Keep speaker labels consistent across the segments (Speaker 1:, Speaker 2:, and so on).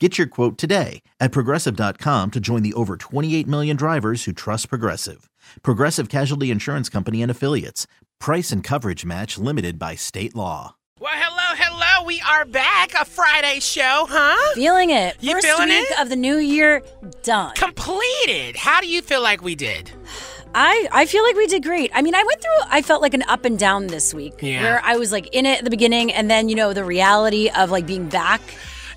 Speaker 1: Get your quote today at progressive.com to join the over 28 million drivers who trust Progressive. Progressive Casualty Insurance Company and Affiliates. Price and coverage match limited by state law.
Speaker 2: Well, hello, hello. We are back. A Friday show, huh?
Speaker 3: Feeling it.
Speaker 2: You
Speaker 3: First
Speaker 2: feeling
Speaker 3: week
Speaker 2: it?
Speaker 3: of the new year done.
Speaker 2: Completed. How do you feel like we did?
Speaker 3: I, I feel like we did great. I mean, I went through, I felt like an up and down this week
Speaker 2: Yeah.
Speaker 3: where I was like in it at the beginning and then, you know, the reality of like being back.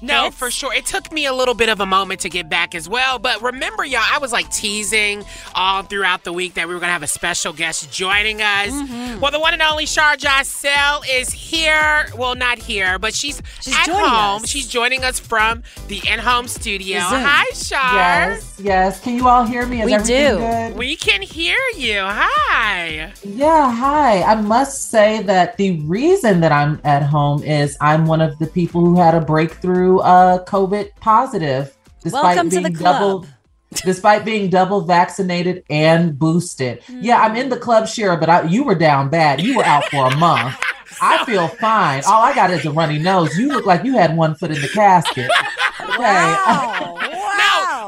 Speaker 2: No,
Speaker 3: hits.
Speaker 2: for sure. It took me a little bit of a moment to get back as well. But remember, y'all, I was like teasing all throughout the week that we were going to have a special guest joining us.
Speaker 3: Mm-hmm.
Speaker 2: Well, the one and only Shar Jossell is here. Well, not here, but she's,
Speaker 3: She's
Speaker 2: at
Speaker 3: joining
Speaker 2: home.
Speaker 3: us.
Speaker 2: She's joining us from the in home studio. Hi, Shar.
Speaker 4: Yes, yes. Can you all hear me? Is
Speaker 3: We do.
Speaker 4: Good?
Speaker 2: We can hear you. Hi.
Speaker 4: yeah, hi. I must say that the reason that I'm at home is I'm one of the people who had a breakthrough uh COVID positive despite
Speaker 3: Welcome
Speaker 4: being double despite being double vaccinated and boosted. Yeah, I'm in the club, Shira, but I, you were down bad. You were out for a month. I feel fine. All I got is a runny nose. You look like you had one foot in the casket. Okay.
Speaker 3: Wow.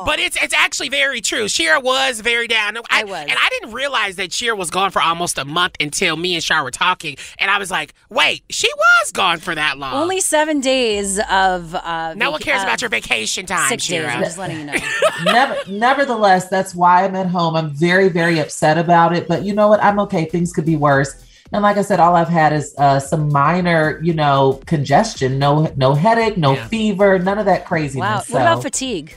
Speaker 2: No, but it's it's actually very true. Shira was very down.
Speaker 3: I was.
Speaker 2: and I didn't realize that Shira was gone for almost a month until me and Shar were talking, and I was like, "Wait, she was gone for that long."
Speaker 3: Only seven days of. Uh,
Speaker 2: no one cares
Speaker 3: uh,
Speaker 2: about your vacation time,
Speaker 3: Six days. I'm just letting you know.
Speaker 4: Never, nevertheless, that's why I'm at home. I'm very, very upset about it. But you know what? I'm okay. Things could be worse. And like I said, all I've had is uh, some minor, you know, congestion. No, no headache, no
Speaker 2: Yeah.
Speaker 4: fever, none of that craziness.
Speaker 3: Wow.
Speaker 4: So,
Speaker 3: What about fatigue?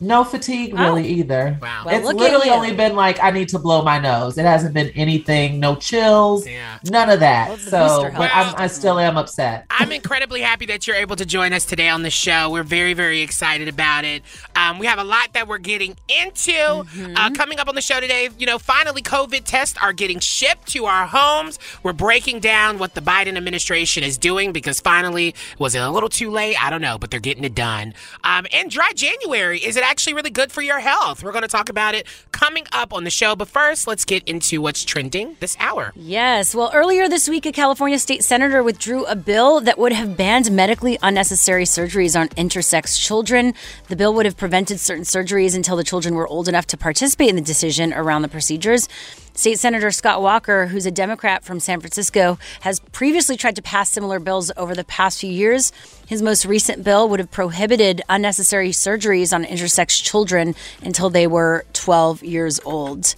Speaker 4: No fatigue really either.
Speaker 2: Wow.
Speaker 3: Well,
Speaker 4: it's literally only been like I need to blow my nose. It hasn't been anything, no chills,
Speaker 2: Yeah.
Speaker 4: none of that.
Speaker 3: Well,
Speaker 4: so, but
Speaker 2: helps.
Speaker 4: I'm, I still am upset.
Speaker 2: I'm incredibly happy that you're able to join us today on the show. We're very, very excited about it. Um, we have a lot that we're getting into.
Speaker 3: Mm-hmm.
Speaker 2: Uh, coming up on the show today, you know, finally, COVID tests are getting shipped to our homes. We're breaking down what the Biden administration is doing because finally, was it a little too late? I don't know, but they're getting it done. Um, and dry January, is it actually really good for your health? We're going to talk about it coming up on the show. But first, let's get into what's trending this hour.
Speaker 3: Yes. Well, earlier this week, a California state senator withdrew a bill that would have banned medically unnecessary surgeries on intersex children. The bill would have prevented certain surgeries until the children were old enough to participate in the decision around the procedures. State Senator Scott Walker, who's a Democrat from San Francisco, has previously tried to pass similar bills over the past few years. His most recent bill would have prohibited unnecessary surgeries on intersex children until they were 12 years old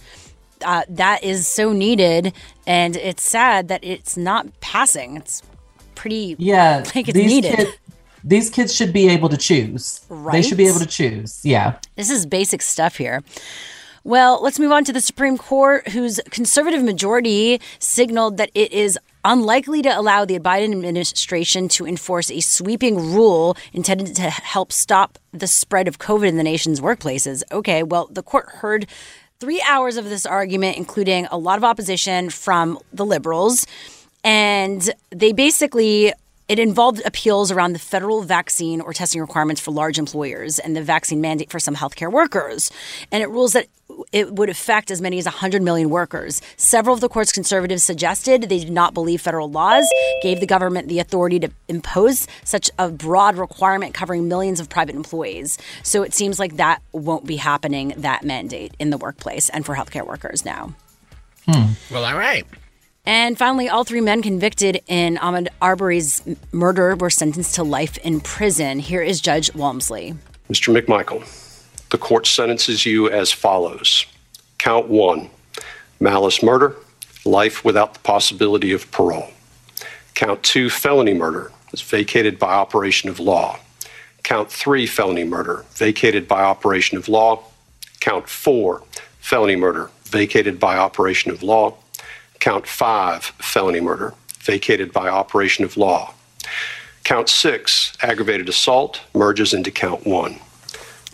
Speaker 3: uh, that is so needed, and it's sad that it's not passing. It's pretty.
Speaker 4: Yeah,
Speaker 3: Like it's
Speaker 4: these
Speaker 3: needed.
Speaker 4: Kids, these kids should be able to choose. They should be able to choose. Yeah.
Speaker 3: This is basic stuff here. Well, let's move on to the Supreme Court, whose conservative majority signaled that it is unlikely to allow the Biden administration to enforce a sweeping rule intended to help stop the spread of COVID in the nation's workplaces. Okay, well, the court heard three hours of this argument, including a lot of opposition from the liberals. And they basically it involved appeals around the federal vaccine or testing requirements for large employers and the vaccine mandate for some healthcare workers. And it rules that it would affect as many as 100 million workers. Several of the court's conservatives suggested they did not believe federal laws gave the government the authority to impose such a broad requirement covering millions of private employees. So it seems like that won't be happening, that mandate in the workplace and for healthcare workers now. Hmm.
Speaker 2: Well, all right.
Speaker 3: And finally, all three men convicted in Ahmaud Arbery's murder were sentenced to life in prison. Here is Judge Walmsley.
Speaker 5: Mr. McMichael, the court sentences you as follows Count one, malice murder, life without the possibility of parole. Count two, felony murder, is vacated by operation of law. Count three, felony murder, vacated by operation of law. Count four, felony murder, vacated by operation of law. Count five, felony murder, vacated by operation of law. Count six, aggravated assault, merges into count one.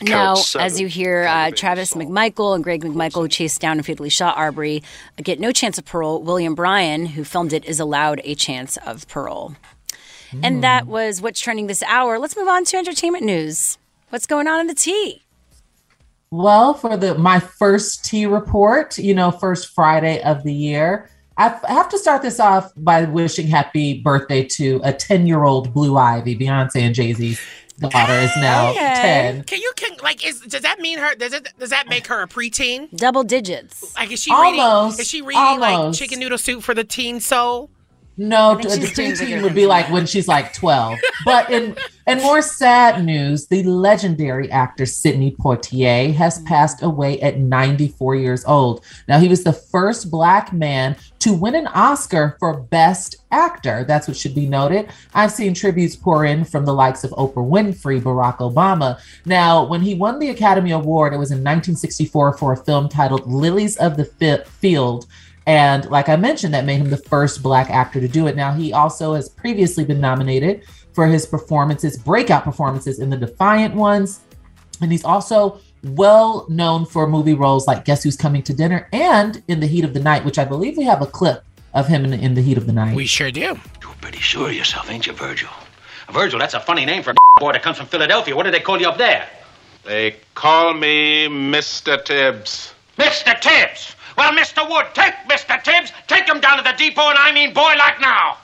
Speaker 3: Now,
Speaker 5: seven,
Speaker 3: as you hear, uh, Travis
Speaker 5: assault.
Speaker 3: McMichael and Greg McMichael, who chased down and fatally shot Arbery, get no chance of parole. William Bryan, who filmed it, is allowed a chance of parole. And that was what's trending this hour. Let's move on to entertainment news. What's going on in the tea?
Speaker 4: Well, for the my first tea report, you know, first Friday of the year, I I have to start this off by wishing happy birthday to a 10 year old Blue Ivy. Beyonce and Jay Z's daughter is now
Speaker 3: Okay.
Speaker 4: 10.
Speaker 2: Can you can like is does that mean her does it does that make her a preteen?
Speaker 3: Double digits.
Speaker 2: Like is she reading is she reading like chicken noodle soup for the teen soul?
Speaker 4: No, the
Speaker 3: bigger
Speaker 4: preteen would be like when she's like 12. But in in more sad news, the legendary actor Sidney Poitier has
Speaker 3: Mm-hmm.
Speaker 4: passed away at 94 years old. Now, he was the first black man to win an Oscar for Best Actor. That's what should be noted. I've seen tributes pour in from the likes of Oprah Winfrey, Barack Obama. Now, when he won the Academy Award, it was in 1964 for a film titled Lilies of the Fi- Field. And like I mentioned, that made him the first black actor to do it. Now, he also has previously been nominated for his performances, breakout performances in The Defiant Ones. And he's also well known for movie roles like Guess Who's Coming to Dinner and In the Heat of the Night, which I believe we have a clip of him in, in the Heat of the Night.
Speaker 2: We sure do.
Speaker 6: You're pretty sure of yourself, ain't you, Virgil? Virgil, that's a funny name for a boy that comes from Philadelphia. What do they call you up there?
Speaker 7: They call me Mr. Tibbs.
Speaker 6: Mr. Tibbs! Well, Mr. Wood, take Mr. Tibbs, take him down to the depot, and I mean boy like now.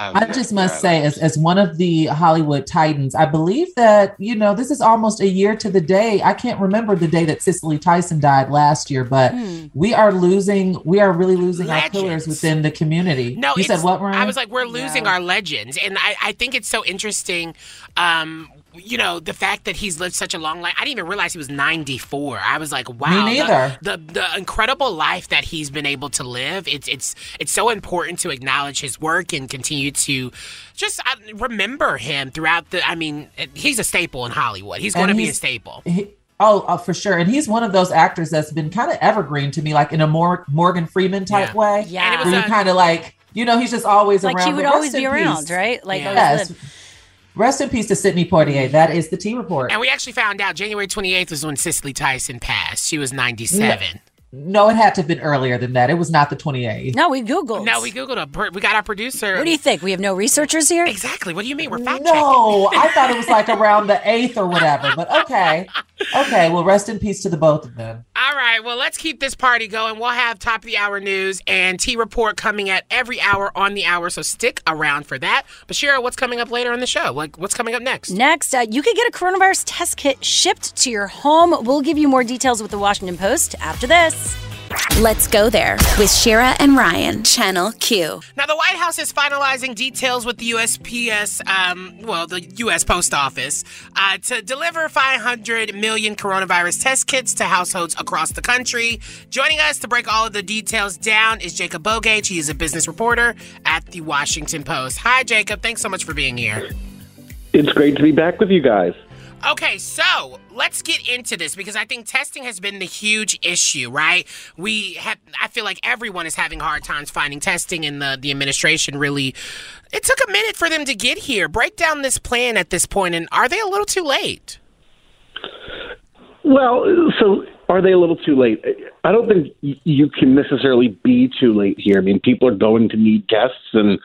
Speaker 4: I just must say, as, as one of the Hollywood Titans, I believe that, you know, this is almost a year to the day. I can't remember the day that Cicely Tyson died last year, but we are losing, we are really losing our pillars within the community.
Speaker 2: No,
Speaker 4: you said
Speaker 2: it's-
Speaker 4: what, Ryan?
Speaker 2: I was like, we're losing our legends, and I, I think it's so interesting. Um, you know, the fact that he's lived such a long life. I didn't even realize he was 94. I was like, wow,
Speaker 4: Me
Speaker 2: the-
Speaker 4: neither.
Speaker 2: The, the incredible life that he's been able to live. It's it's it's so important to acknowledge his work and continue to just uh, remember him throughout the. I mean, he's a staple in Hollywood. He's going to be a staple.
Speaker 4: He- oh, uh, for sure. And he's one of those actors that's been kind of evergreen to me, like in a more Morgan Freeman type
Speaker 2: Yeah.
Speaker 4: way.
Speaker 3: Yeah. And it
Speaker 2: was a-
Speaker 4: kind of like, you know, he's just always
Speaker 3: Like
Speaker 4: around.
Speaker 3: he would always be
Speaker 4: in
Speaker 3: around,
Speaker 4: peace.
Speaker 3: right? Like
Speaker 2: Yeah.
Speaker 3: always
Speaker 4: Yes.
Speaker 3: Lived.
Speaker 4: Rest in peace to Sidney Poitier. That is the team report.
Speaker 2: And we actually found out January 28th was when Cicely Tyson passed. She was 97.
Speaker 4: No, it had to have been earlier than that. It was not the 28th.
Speaker 3: No, we Googled.
Speaker 2: No, we Googled a, we got our producer.
Speaker 3: What do you think? We have no researchers here?
Speaker 2: Exactly. What do you mean? We're fact checking.
Speaker 4: No, I thought it was like around the 8th or whatever, but okay. Okay, well, rest in peace to the both of them.
Speaker 2: All right, well, let's keep this party going. We'll have top of the hour news and T report coming at every hour on the hour, so stick around for that. But Shira, what's coming up later in the show? Like, what's coming up next?
Speaker 3: Next, uh, you could get a coronavirus test kit shipped to your home. We'll give you more details with the Washington Post after this.
Speaker 8: Let's go there with Shira and Ryan, Channel Q.
Speaker 2: Now, the White House is finalizing details with the USPS, um, well, the U.S. Post Office, uh, to deliver 500 million coronavirus test kits to households across the country. Joining us to break all of the details down is Jacob Bogage. He is a business reporter at the Washington Post. Hi, Jacob. Thanks so much for being here.
Speaker 9: It's great to be back with you guys.
Speaker 2: Okay, so let's get into this because I think testing has been the huge issue, right? We have, I feel like everyone is having hard times finding testing, and the, the administration really, it took a minute for them to get here. Break down this plan at this point, and are they a little too late?
Speaker 9: Well, so are they a little too late? I don't think you can necessarily be too late here. I mean, people are going to need tests, and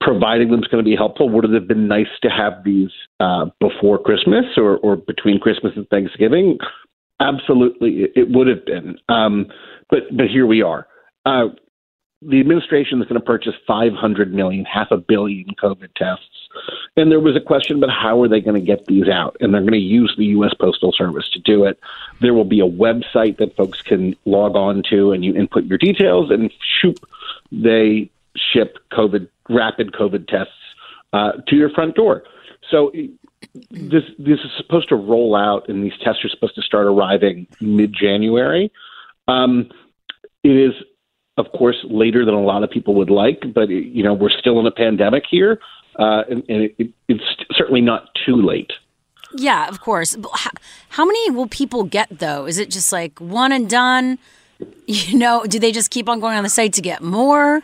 Speaker 9: providing them is going to be helpful. Would it have been nice to have these uh, before Christmas or, or between Christmas and Thanksgiving? Absolutely, it, would have been. Um, but but here we are. Uh, the administration is going to purchase 500 million, half a billion COVID tests. And there was a question about how are they going to get these out? And they're going to use the U.S. Postal Service to do it. There will be a website that folks can log on to, and you input your details, and shoop, they ship COVID rapid COVID tests uh, to your front door. So this this is supposed to roll out, and these tests are supposed to start arriving mid January. Um, it is, of course, later than a lot of people would like, but you know we're still in a pandemic here, uh, and, and it, it's certainly not too late.
Speaker 3: Yeah, of course. How, how many will people get though? Is it just like one and done? You know, do they just keep on going on the site to get more?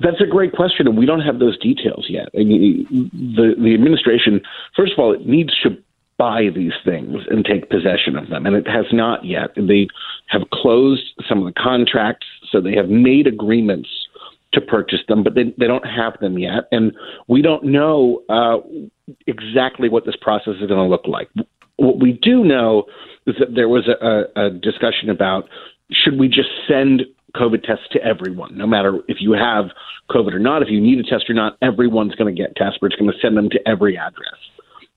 Speaker 9: That's a great question, and we don't have those details yet. I mean, the the administration, first of all, it needs to buy these things and take possession of them, and it has not yet. They have closed some of the contracts, so they have made agreements to purchase them, but they, they don't have them yet, and we don't know uh, exactly what this process is going to look like. What we do know is that there was a, a discussion about should we just send COVID tests to everyone, no matter if you have COVID or not, if you need a test or not, everyone's going to get tests. We're just going to send them to every address.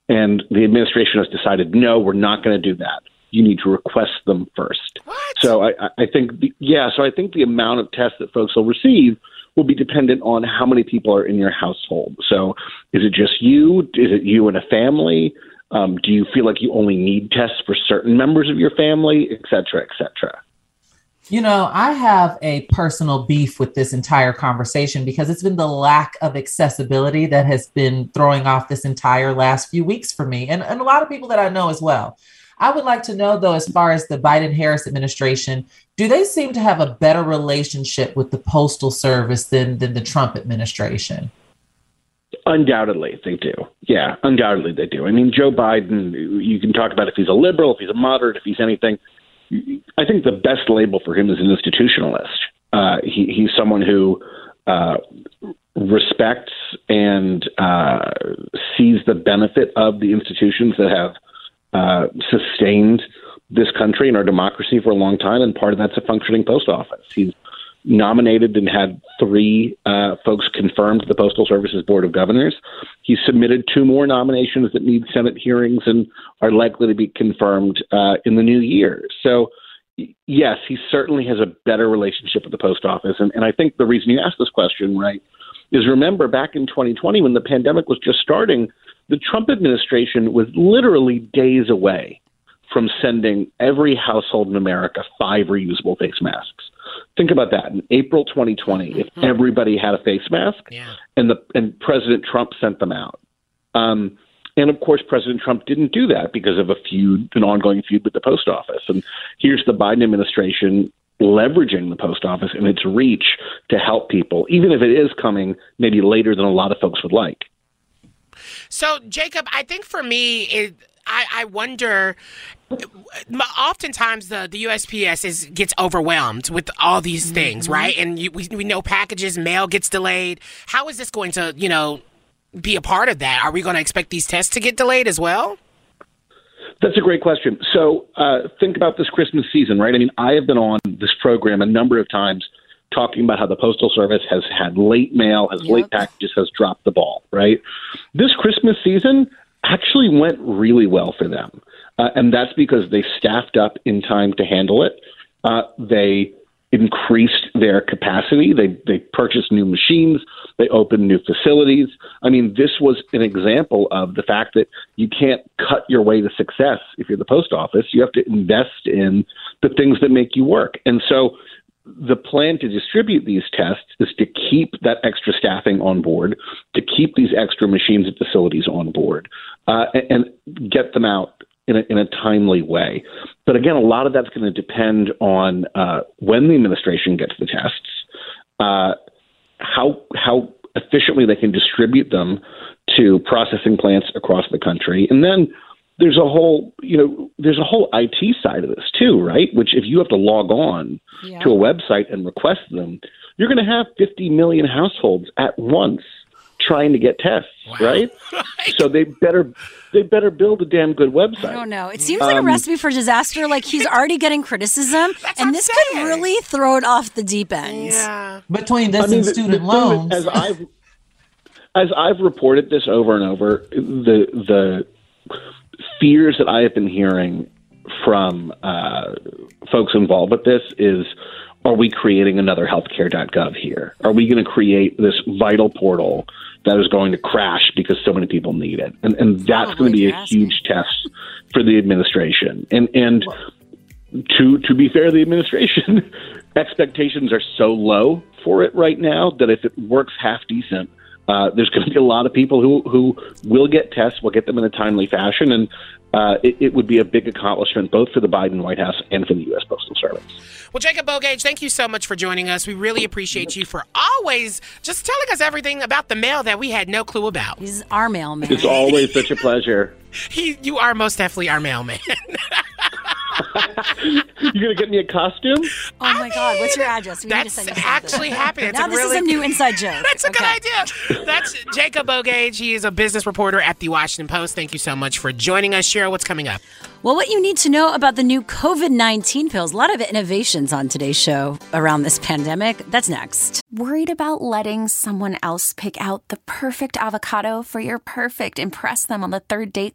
Speaker 9: And the administration has decided, no, we're not going to do that. You need to request them first.
Speaker 2: What?
Speaker 9: So I, I think, the, yeah, so I think the amount of tests that folks will receive will be dependent on how many people are in your household. So is it just you? Is it you and a family? Um, do you feel like you only need tests for certain members of your family, et cetera, et cetera?
Speaker 4: You know, I have a personal beef with this entire conversation because it's been the lack of accessibility that has been throwing off this entire last few weeks for me and, and a lot of people that I know as well. I would like to know, though, as far as the Biden Harris administration, do they seem to have a better relationship with the Postal Service than, than the Trump administration?
Speaker 9: Undoubtedly, they do. Yeah, undoubtedly, they do. I mean, Joe Biden, you can talk about if he's a liberal, if he's a moderate, if he's anything. I think the best label for him is an institutionalist. Uh, he, he's someone who uh, respects and uh, sees the benefit of the institutions that have uh, sustained this country and our democracy for a long time, and part of that's a functioning post office. He's nominated and had three uh, folks confirmed to the Postal Service's Board of Governors. He submitted two more nominations that need Senate hearings and are likely to be confirmed uh, in the new year. So, yes, he certainly has a better relationship with the post office. And, and I think the reason you asked this question, right, is remember back in 2020 when the pandemic was just starting, the Trump administration was literally days away from sending every household in America five reusable face masks think about that. In April 2020, if mm-hmm. everybody had a face mask,
Speaker 2: yeah.
Speaker 9: and the and President Trump sent them out, um, and of course President Trump didn't do that because of a feud, an ongoing feud with the post office. And here's the Biden administration leveraging the post office and its reach to help people, even if it is coming maybe later than a lot of folks would like.
Speaker 2: So, Jacob, I think for me, it, I, I wonder. Oftentimes, the, the USPS is gets overwhelmed with all these things, mm-hmm. right? And you, we, we know packages, mail gets delayed. How is this going to, you know, be a part of that? Are we going to expect these tests to get delayed as well?
Speaker 9: That's a great question. So uh, think about this Christmas season, right? I mean, I have been on this program a number of times talking about how the Postal Service has had late mail, has yep. late packages, has dropped the ball, right? This Christmas season, actually went really well for them. Uh, and that's because they staffed up in time to handle it. Uh, they increased their capacity. They they purchased new machines. They opened new facilities. I mean, this was an example of the fact that you can't cut your way to success if you're the post office. You have to invest in the things that make you work. And so the plan to distribute these tests is to keep that extra staffing on board, to keep these extra machines and facilities on board, uh, and, and, get them out in a, in a, timely way. But again, a lot of that's going to depend on uh, when the administration gets the tests, uh, how how efficiently they can distribute them to processing plants across the country, and then there's a whole you know there's a whole IT side of this too, right? Which if you have to log on yeah. to a website and request them, you're going to have 50 million households at once trying to get tests, wow. right? So they better they better build a damn good website. I
Speaker 3: don't know. It seems like um, a recipe for disaster. Like he's already getting criticism, and this could really throw it off the deep end.
Speaker 2: Yeah.
Speaker 4: Between this I mean, and the, student the loans,
Speaker 9: as I've as I've reported this over and over, the the fears that I have been hearing from uh, folks involved with this is are we creating another healthcare.gov here? Are we going to create this vital portal that is going to crash because so many people need it? And, and that's going to be a huge test for the administration. And and to to be fair the administration, expectations are so low for it right now that if it works half decent, uh, there's going to be a lot of people who who will get tests, will get them in a timely fashion, and uh, it, it, would be a big accomplishment both for the Biden White House and for the U.S. Postal Service.
Speaker 2: Well, Jacob Bogage, thank you so much for joining us. We really appreciate you for always just telling us everything about the mail that we had no clue about.
Speaker 3: He's our mailman.
Speaker 9: It's always such a pleasure.
Speaker 2: He, you are most definitely our mailman.
Speaker 9: You're gonna get me a costume?
Speaker 3: Oh my I God! What's your address? We
Speaker 2: that's actually happening.
Speaker 3: now this
Speaker 2: really,
Speaker 3: is a new inside joke.
Speaker 2: That's a
Speaker 3: okay.
Speaker 2: good idea. That's Jacob Bogage. He is a business reporter at the Washington Post. Thank you so much for joining us, Cheryl. What's coming up?
Speaker 3: Well, what you need to know about the new COVID 19 pills. A lot of innovations on today's show around this pandemic. That's next.
Speaker 8: Worried about letting someone else pick out the perfect avocado for your perfect impress them on the third date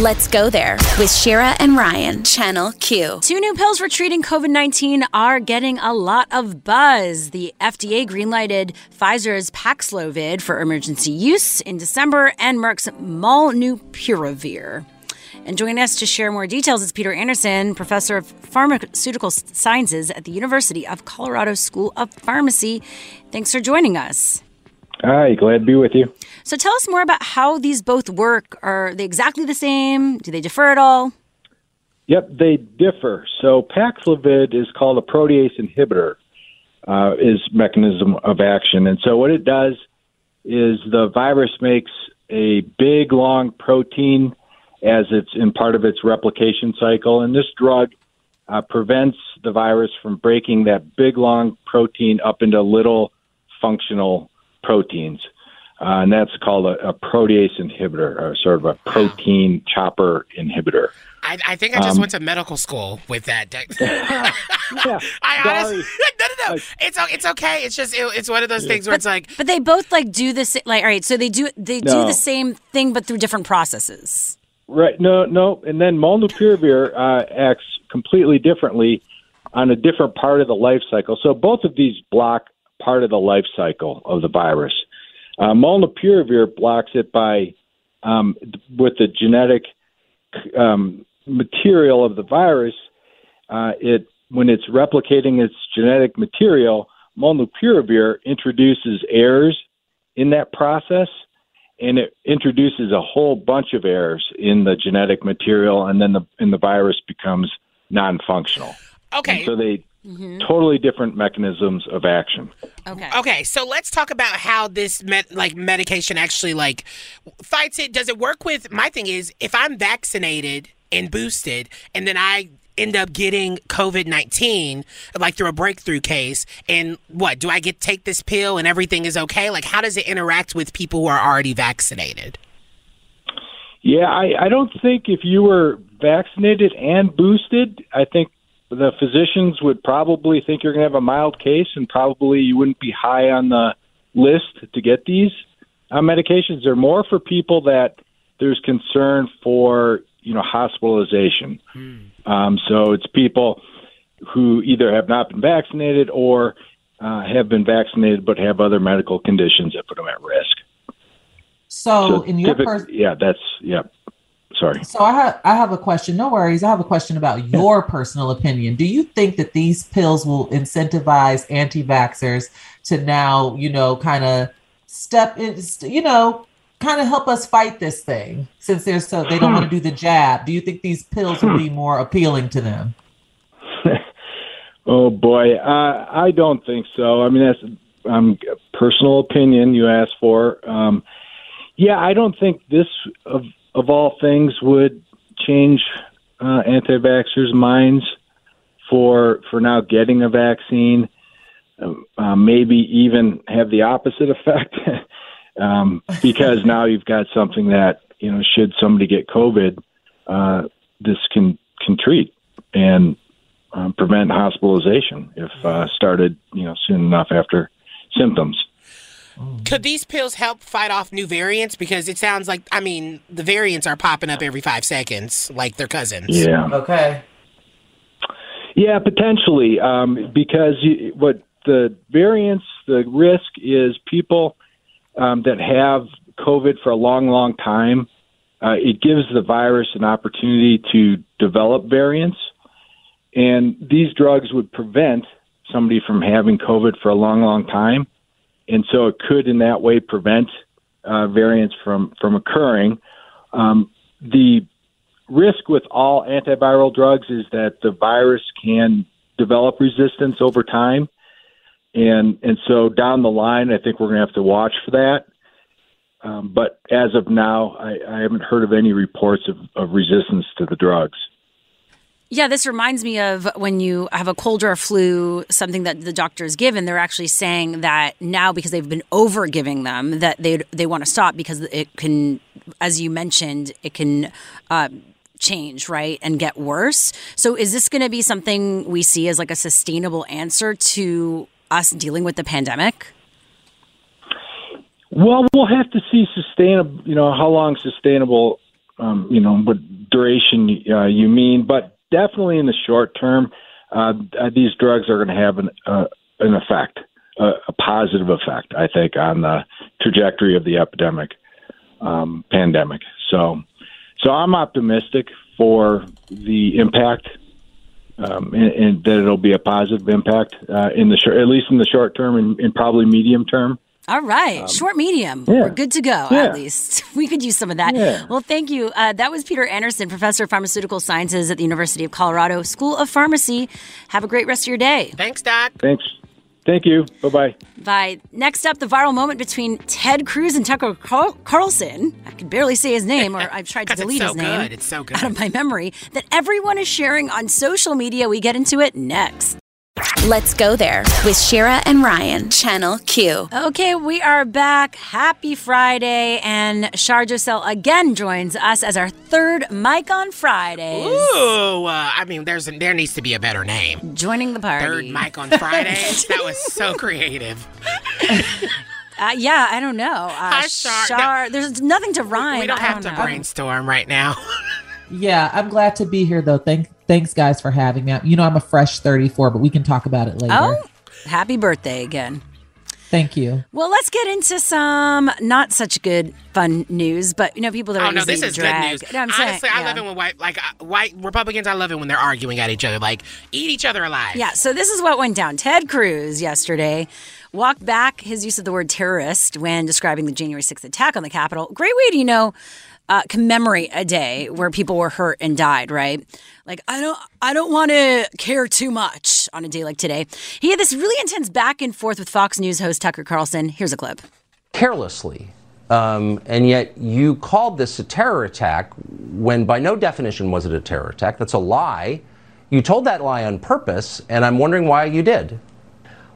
Speaker 8: Let's go there with Shira and Ryan, Channel Q.
Speaker 3: Two new pills for treating COVID 19 are getting a lot of buzz. The FDA greenlighted Pfizer's Paxlovid for emergency use in December and Merck's Molnupiravir. And joining us to share more details is Peter Anderson, professor of pharmaceutical sciences at the University of Colorado School of Pharmacy. Thanks for joining us.
Speaker 10: Hi, glad to be with you.
Speaker 3: So tell us more about how these both work. Are they exactly the same? Do they differ at all?
Speaker 10: Yep, they differ. So Paxlovid is called a protease inhibitor, uh, is mechanism of action. And so what it does is the virus makes a big, long protein as it's in part of its replication cycle. And this drug uh, prevents the virus from breaking that big, long protein up into little functional proteins. Uh, and that's called a, a, protease inhibitor, or sort of a protein chopper inhibitor.
Speaker 2: I, I think I just um, went to medical school with that.
Speaker 10: yeah,
Speaker 2: I honestly, no, no, no. It's it's okay. It's just it, it's one of those things where
Speaker 3: but,
Speaker 2: it's like.
Speaker 3: But they both like do this. Like, all right, so they do they no. do the same thing, but through different processes.
Speaker 10: Right. No, no. And then molnupiravir uh, acts completely differently. on a different part of the life cycle. So both of these block part of the life cycle of the virus. Uh, molnupiravir blocks it by um, with the genetic um, material of the virus. Uh, it when it's replicating its genetic material, molnupiravir introduces errors in that process, and it introduces a whole bunch of errors in the genetic material, and then the and the virus becomes non-functional.
Speaker 2: Okay.
Speaker 10: And so they Mm-hmm. totally different mechanisms of action.
Speaker 3: Okay.
Speaker 2: Okay, so let's talk about how this med- like medication actually like fights it. Does it work with? My thing is, if I'm vaccinated and boosted, and then I end up getting COVID nineteen, like through a breakthrough case, and what do I get? Take this pill and everything is okay. Like, how does it interact with people who are already vaccinated?
Speaker 10: Yeah, I, I don't think if you were vaccinated and boosted, I think the physicians would probably think you're going to have a mild case, and probably you wouldn't be high on the list to get these uh, medications. They're more for people that there's concern for, you know, hospitalization. Um, so it's people who either have not been vaccinated or uh, have been vaccinated but have other medical conditions that put them at risk.
Speaker 4: So, in your pers-
Speaker 10: yeah, that's yeah. Sorry.
Speaker 4: So I have I have a question. No worries. I have a question about your personal opinion. Do you think that these pills will incentivize anti-vaxxers to now, you know, kind of step in, you know, kind of help us fight this thing since they're so they don't want to do the jab? Do you think these pills will be more appealing to them?
Speaker 10: Oh boy, uh, I don't think so. I mean, that's um, personal opinion you asked for. Um, yeah, I don't think this of of all things would change uh, anti-vaxxers' minds for for now getting a vaccine. Um, Uh, maybe even have the opposite effect um, because now you've got something that you know should somebody get COVID, uh, this can can treat and um, prevent hospitalization if uh, started you know soon enough after symptoms.
Speaker 2: Could these pills help fight off new variants? Because it sounds like, I mean, the variants are popping up every five seconds, like their cousins.
Speaker 10: Yeah.
Speaker 4: Okay.
Speaker 10: Yeah, potentially, um, because you, what the variants, the risk is people um, that have COVID for a long, long time. Uh, it gives the virus an opportunity to develop variants, and these drugs would prevent somebody from having COVID for a long, long time, and so it could, in that way, prevent uh, variants from from occurring. Um, the risk with all antiviral drugs is that the virus can develop resistance over time. And and so down the line, I think we're going to have to watch for that. Um, but as of now, I, I haven't heard of any reports of, of resistance to the drugs.
Speaker 3: Yeah, this reminds me of when you have a cold or a flu, something that the doctor is given. They're actually saying that now because they've been over giving them, that they they want to stop because it can, as you mentioned, it can uh, change right and get worse. So, is this going to be something we see as like a sustainable answer to us dealing with the pandemic?
Speaker 10: Well, we'll have to see sustainable. You know how long sustainable. Um, you know what duration uh, you mean, but definitely in the short term, uh, uh, these drugs are going to have an uh, an effect, uh, a positive effect, I think, on the trajectory of the epidemic, um, pandemic. So, so I'm optimistic for the impact, um, and, and that it'll be a positive impact uh, in the short, at least in the short term, and, and probably medium term.
Speaker 3: All right, short, medium.
Speaker 10: Um, yeah.
Speaker 3: We're good to go,
Speaker 10: Yeah.
Speaker 3: at least. We could use some of that.
Speaker 10: Yeah.
Speaker 3: Well, thank you. Uh, that was Peter Anderson, professor of pharmaceutical sciences at the University of Colorado School of Pharmacy. Have a great rest of your day.
Speaker 2: Thanks, Doc.
Speaker 10: Thanks. Thank you. Bye bye.
Speaker 3: Bye. Next up, the viral moment between Ted Cruz and Tucker Carl- Carlson. I can barely say his name, or I've tried to delete
Speaker 2: so
Speaker 3: his name
Speaker 2: good. It's so good.
Speaker 3: out of my memory. That everyone is sharing on social media. We get into it next.
Speaker 8: Let's go there with Shira and Ryan, Channel Q.
Speaker 3: Okay, we are back. Happy Friday, and Shar Jossell again joins us as our third mic on Fridays.
Speaker 2: Ooh, uh, I mean, there's there needs to be a better name.
Speaker 3: Joining the party.
Speaker 2: Third mic on Fridays. that was so creative.
Speaker 3: Uh, yeah, I don't know. Uh,
Speaker 2: Hi, Shar.
Speaker 3: Shar. There's nothing to rhyme.
Speaker 2: we don't
Speaker 3: I
Speaker 2: have to
Speaker 3: know.
Speaker 2: brainstorm right now.
Speaker 4: Yeah, I'm glad to be here though. Thank Thanks, guys, for having me. You know, I'm a fresh 34, but we can talk about it later.
Speaker 3: Oh, happy birthday again.
Speaker 4: Thank you.
Speaker 3: Well, let's get into some not such good fun news, but you know, people that are
Speaker 2: Oh no, this is
Speaker 3: drag.
Speaker 2: good news.
Speaker 3: You know what I'm saying?
Speaker 2: Honestly, I
Speaker 3: Yeah.
Speaker 2: love it when white, like uh, white Republicans. I love it when they're arguing at each other, like eat each other alive.
Speaker 3: Yeah, so this is what went down. Ted Cruz yesterday walked back his use of the word terrorist when describing the January 6th attack on the Capitol. Great way to, you know, uh, commemorate a day where people were hurt and died, right? Like I don't I don't want to care too much on a day like today. He had this really intense back and forth with Fox News host Tucker Carlson. Here's a clip.
Speaker 11: carelessly. Um, and yet you called this a terror attack when by no definition was it a terror attack. That's a lie. You told that lie on purpose, and I'm wondering why you did.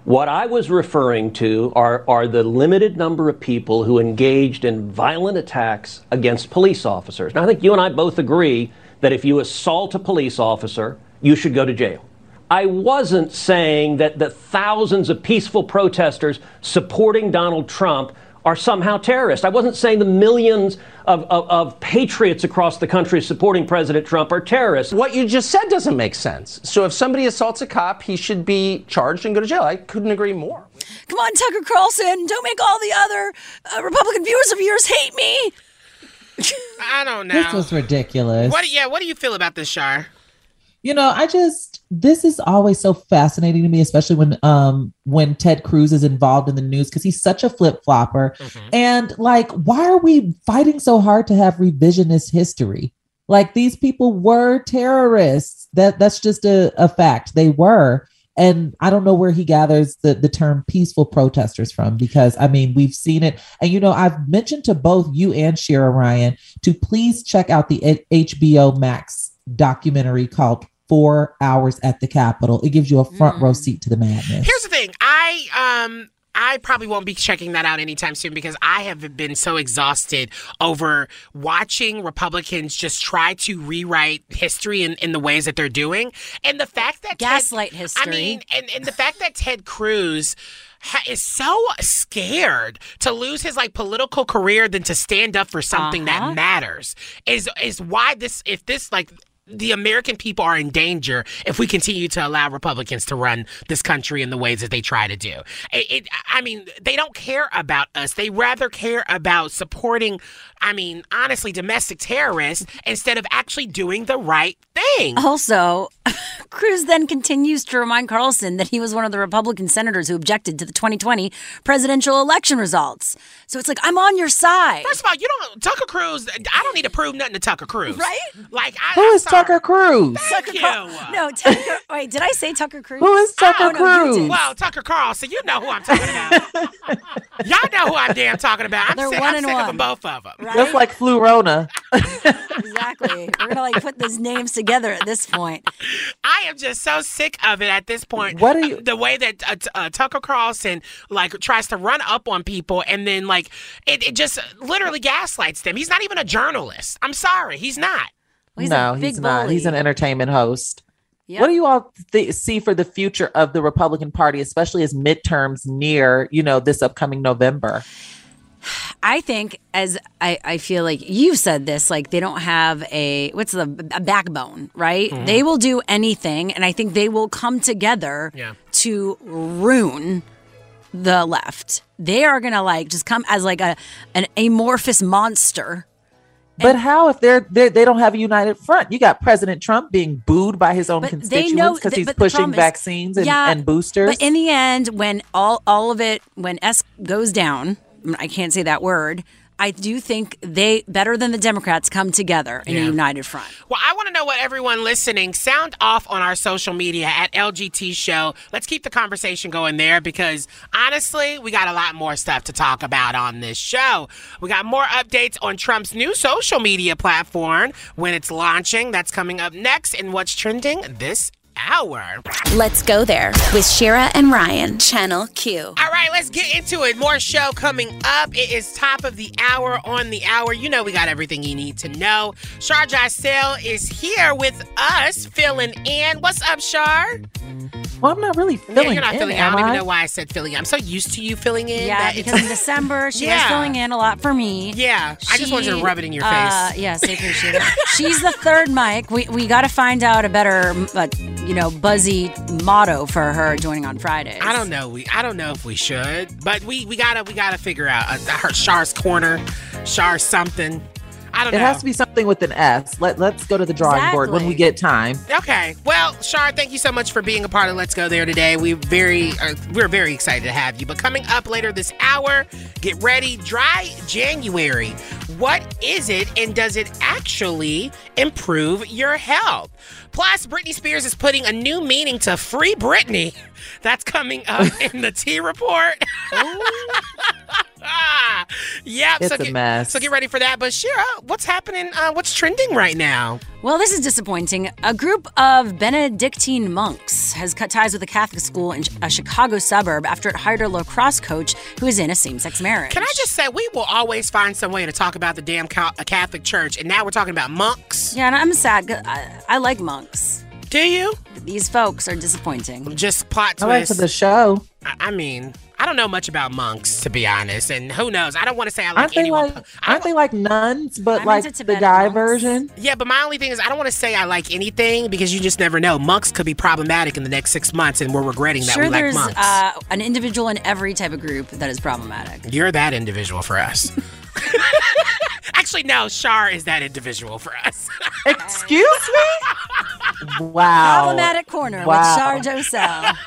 Speaker 12: What I was referring to are, are the limited number of people who engaged in violent attacks against police officers. Now, I think you and I both agree that if you assault a police officer, you should go to jail. I wasn't saying that the thousands of peaceful protesters supporting Donald Trump are somehow terrorists. I wasn't saying the millions of, of, of patriots across the country supporting President Trump are terrorists.
Speaker 11: What you just said doesn't make sense. So if somebody assaults a cop, he should be charged and go to jail. I couldn't agree more.
Speaker 3: Come on, Tucker Carlson, don't make all the other uh, Republican viewers of yours hate me.
Speaker 2: I don't know.
Speaker 4: This was ridiculous.
Speaker 2: What? Yeah, what do you feel about this, Shar?
Speaker 4: You know, I just this is always so fascinating to me, especially when um when Ted Cruz is involved in the news because he's such a flip flopper. And like, why are we fighting so hard to have revisionist history? Like these people were terrorists. That that's just a, a fact. They were. And I don't know where he gathers the, the term peaceful protesters from because I mean, we've seen it. And, you know, I've mentioned to both you and Shira Ryan to please check out the HBO Max documentary called Four Hours at the Capitol. It gives you a front row seat to the madness.
Speaker 2: Here's the thing. I um I probably won't be checking that out anytime soon because I have been so exhausted over watching Republicans just try to rewrite history in, in the ways that they're doing. And the fact that
Speaker 3: Gaslight
Speaker 2: Ted,
Speaker 3: history.
Speaker 2: I mean, and, and the fact that Ted Cruz is so scared to lose his like political career than to stand up for something
Speaker 3: Uh-huh.
Speaker 2: that matters is is why this if this like the American people are in danger if we continue to allow Republicans to run this country in the ways that they try to do. It, it, I mean, they don't care about us. They rather care about supporting, I mean, honestly, domestic terrorists instead of actually doing the right thing.
Speaker 3: Also, Cruz then continues to remind Carlson that he was one of the Republican senators who objected to the 2020 presidential election results. So it's like, I'm on your side.
Speaker 2: First of all, you don't Tucker Cruz. I don't need to prove nothing to Tucker Cruz,
Speaker 3: Right?
Speaker 2: Like, I,
Speaker 4: Who
Speaker 2: I'm
Speaker 4: is
Speaker 2: sorry.
Speaker 4: Tucker Cruz?
Speaker 2: Thank you.
Speaker 3: No, Tucker. wait, did I say Tucker Cruz?
Speaker 4: Who is Tucker
Speaker 3: no, you
Speaker 4: Cruz?
Speaker 3: did.
Speaker 2: Well, Tucker Carlson, you know who I'm talking about. Y'all know who I'm damn talking about. I'm
Speaker 3: They're
Speaker 2: sick,
Speaker 3: one
Speaker 2: I'm
Speaker 3: and
Speaker 2: sick of
Speaker 3: one.
Speaker 2: them, both of them.
Speaker 3: Right?
Speaker 4: Just like Flurona.
Speaker 3: exactly. We're gonna like put those names together at this point.
Speaker 2: I am just so sick of it at this point.
Speaker 4: What are you-
Speaker 2: The way that uh, t- uh, Tucker Carlson like tries to run up on people and then like it, it just literally gaslights them. He's not even a journalist. I'm sorry, he's not.
Speaker 3: Well, he's
Speaker 4: no,
Speaker 3: a big
Speaker 4: he's not. He's an entertainment host.
Speaker 3: Yep.
Speaker 4: What do you all th- see for the future of the Republican Party, especially as midterms near, you know, this upcoming November?
Speaker 3: I think as I, I feel like you've said this, like they don't have a what's the a backbone, right?
Speaker 2: Mm-hmm.
Speaker 3: They will do anything, and I think they will come together
Speaker 2: Yeah.
Speaker 3: to ruin the left. They are gonna like just come as like a an amorphous monster.
Speaker 4: But how if they're, they're they don't have a united front? You got President Trump being booed by his own constituents because
Speaker 3: th-
Speaker 4: he's pushing
Speaker 3: is-
Speaker 4: vaccines and,
Speaker 3: Yeah,
Speaker 4: and boosters.
Speaker 3: But in the end, when all all of it when S goes down, I can't say that word. I do think they better than the Democrats come together in a united front.
Speaker 2: Well, I want to know what everyone listening sound off on our social media at LGT Show. Let's keep the conversation going there because honestly, we got a lot more stuff to talk about on this show. We got more updates on Trump's new social media platform when it's launching. That's coming up next in what's trending this hour.
Speaker 8: Let's go there with Shira and Ryan, Channel Q.
Speaker 2: All right, let's get into it. More show coming up. It is top of the hour on the hour. You know we got everything you need to know. Shar Jossell is here with us, filling in. What's up, Shar?
Speaker 4: Well, I'm not really
Speaker 2: Yeah,
Speaker 4: filling
Speaker 2: you're not
Speaker 4: in,
Speaker 2: filling in. I don't even know why I said filling in. I'm so used to you filling in.
Speaker 3: Yeah,
Speaker 2: that
Speaker 3: because in December she was filling in a lot for me.
Speaker 2: Yeah, I just wanted to rub it in your
Speaker 3: uh,
Speaker 2: face.
Speaker 3: yes, I appreciate it. She's the third mic. We we got to find out a better, uh, you know, buzzy motto for her joining on Fridays.
Speaker 2: I don't know. We I don't know if we should, but we we gotta we gotta figure out. Uh, her Shar's corner, Char something. I don't
Speaker 4: It
Speaker 2: know.
Speaker 4: has to be something with an S. Let Let's go to the drawing board when we get time.
Speaker 2: Okay. Well, Shar, thank you so much for being a part of Let's Go There today. We very uh, we're very excited to have you. But coming up later this hour, get ready, dry January. What is it and does it actually improve your health? Plus, Britney Spears is putting a new meaning to free Britney. That's coming up in the T report. yep.
Speaker 4: It's
Speaker 2: so
Speaker 4: a
Speaker 2: get,
Speaker 4: mess.
Speaker 2: So get ready for that. But Shira, what's happening? Uh, what's trending right now?
Speaker 3: Well, this is disappointing. A group of Benedictine monks has cut ties with a Catholic school in a Chicago suburb after it hired a lacrosse coach who is in a same-sex marriage.
Speaker 2: Can I just say, we will always find some way to talk about the damn Catholic Church, and now we're talking about monks.
Speaker 3: Yeah, and I'm sad. I, I like monks.
Speaker 2: Do you?
Speaker 3: These folks are disappointing.
Speaker 2: Just plot
Speaker 4: I like
Speaker 2: twist.
Speaker 4: for the show.
Speaker 2: I, I mean, I don't know much about monks, to be honest, and who knows? I don't want to say I like
Speaker 4: Aren't they
Speaker 2: anyone.
Speaker 4: like Aren't they like nuns, but
Speaker 3: I'm
Speaker 4: like the guy
Speaker 3: monks.
Speaker 4: version?
Speaker 2: yeah, but my only thing is, I don't want to say I like anything because you just never know. Monks could be problematic in the next six months, and we're regretting that
Speaker 3: sure,
Speaker 2: we like
Speaker 3: there's
Speaker 2: monks.
Speaker 3: uh, an individual in every type of group that is problematic.
Speaker 2: You're that individual for us. Actually, no, Shar is that individual for us.
Speaker 4: Excuse me? Wow.
Speaker 3: Problematic corner
Speaker 4: Wow.
Speaker 3: with Shar Jossell.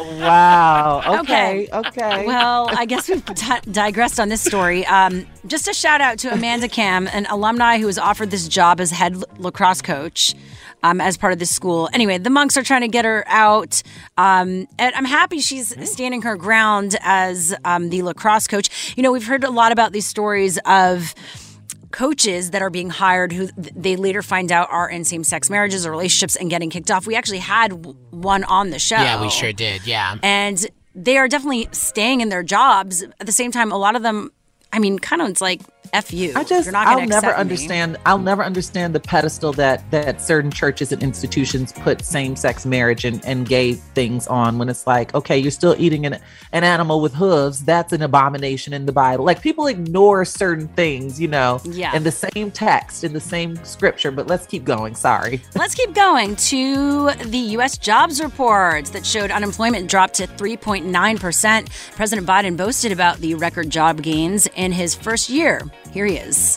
Speaker 3: No.
Speaker 4: Wow. Okay. Okay.
Speaker 3: Well, I guess we've di- digressed on this story. Um, just a shout out to Amanda Cam, an alumni who was offered this job as head lacrosse coach. Um, as part of this school. Anyway, the monks are trying to get her out. Um, and I'm happy she's standing her ground as um, the lacrosse coach. You know, we've heard a lot about these stories of coaches that are being hired who they later find out are in same-sex marriages or relationships and getting kicked off. We actually had one on the show.
Speaker 2: yeah, we sure did. Yeah.
Speaker 3: And they are definitely staying in their jobs. At the same time, a lot of them, I mean, kind of it's like F you.
Speaker 4: I just I'll never
Speaker 3: accept me.
Speaker 4: understand I'll never understand the pedestal that that certain churches and institutions put same-sex marriage and, and gay things on when it's like okay you're still eating an, an animal with hooves that's an abomination in the Bible like people ignore certain things you know
Speaker 3: Yeah.
Speaker 4: in the same text in the same scripture but let's keep going sorry
Speaker 3: Let's keep going to the U.S. jobs reports that showed unemployment dropped to 3.9%. President Biden boasted about the record job gains in his first year. Here he is.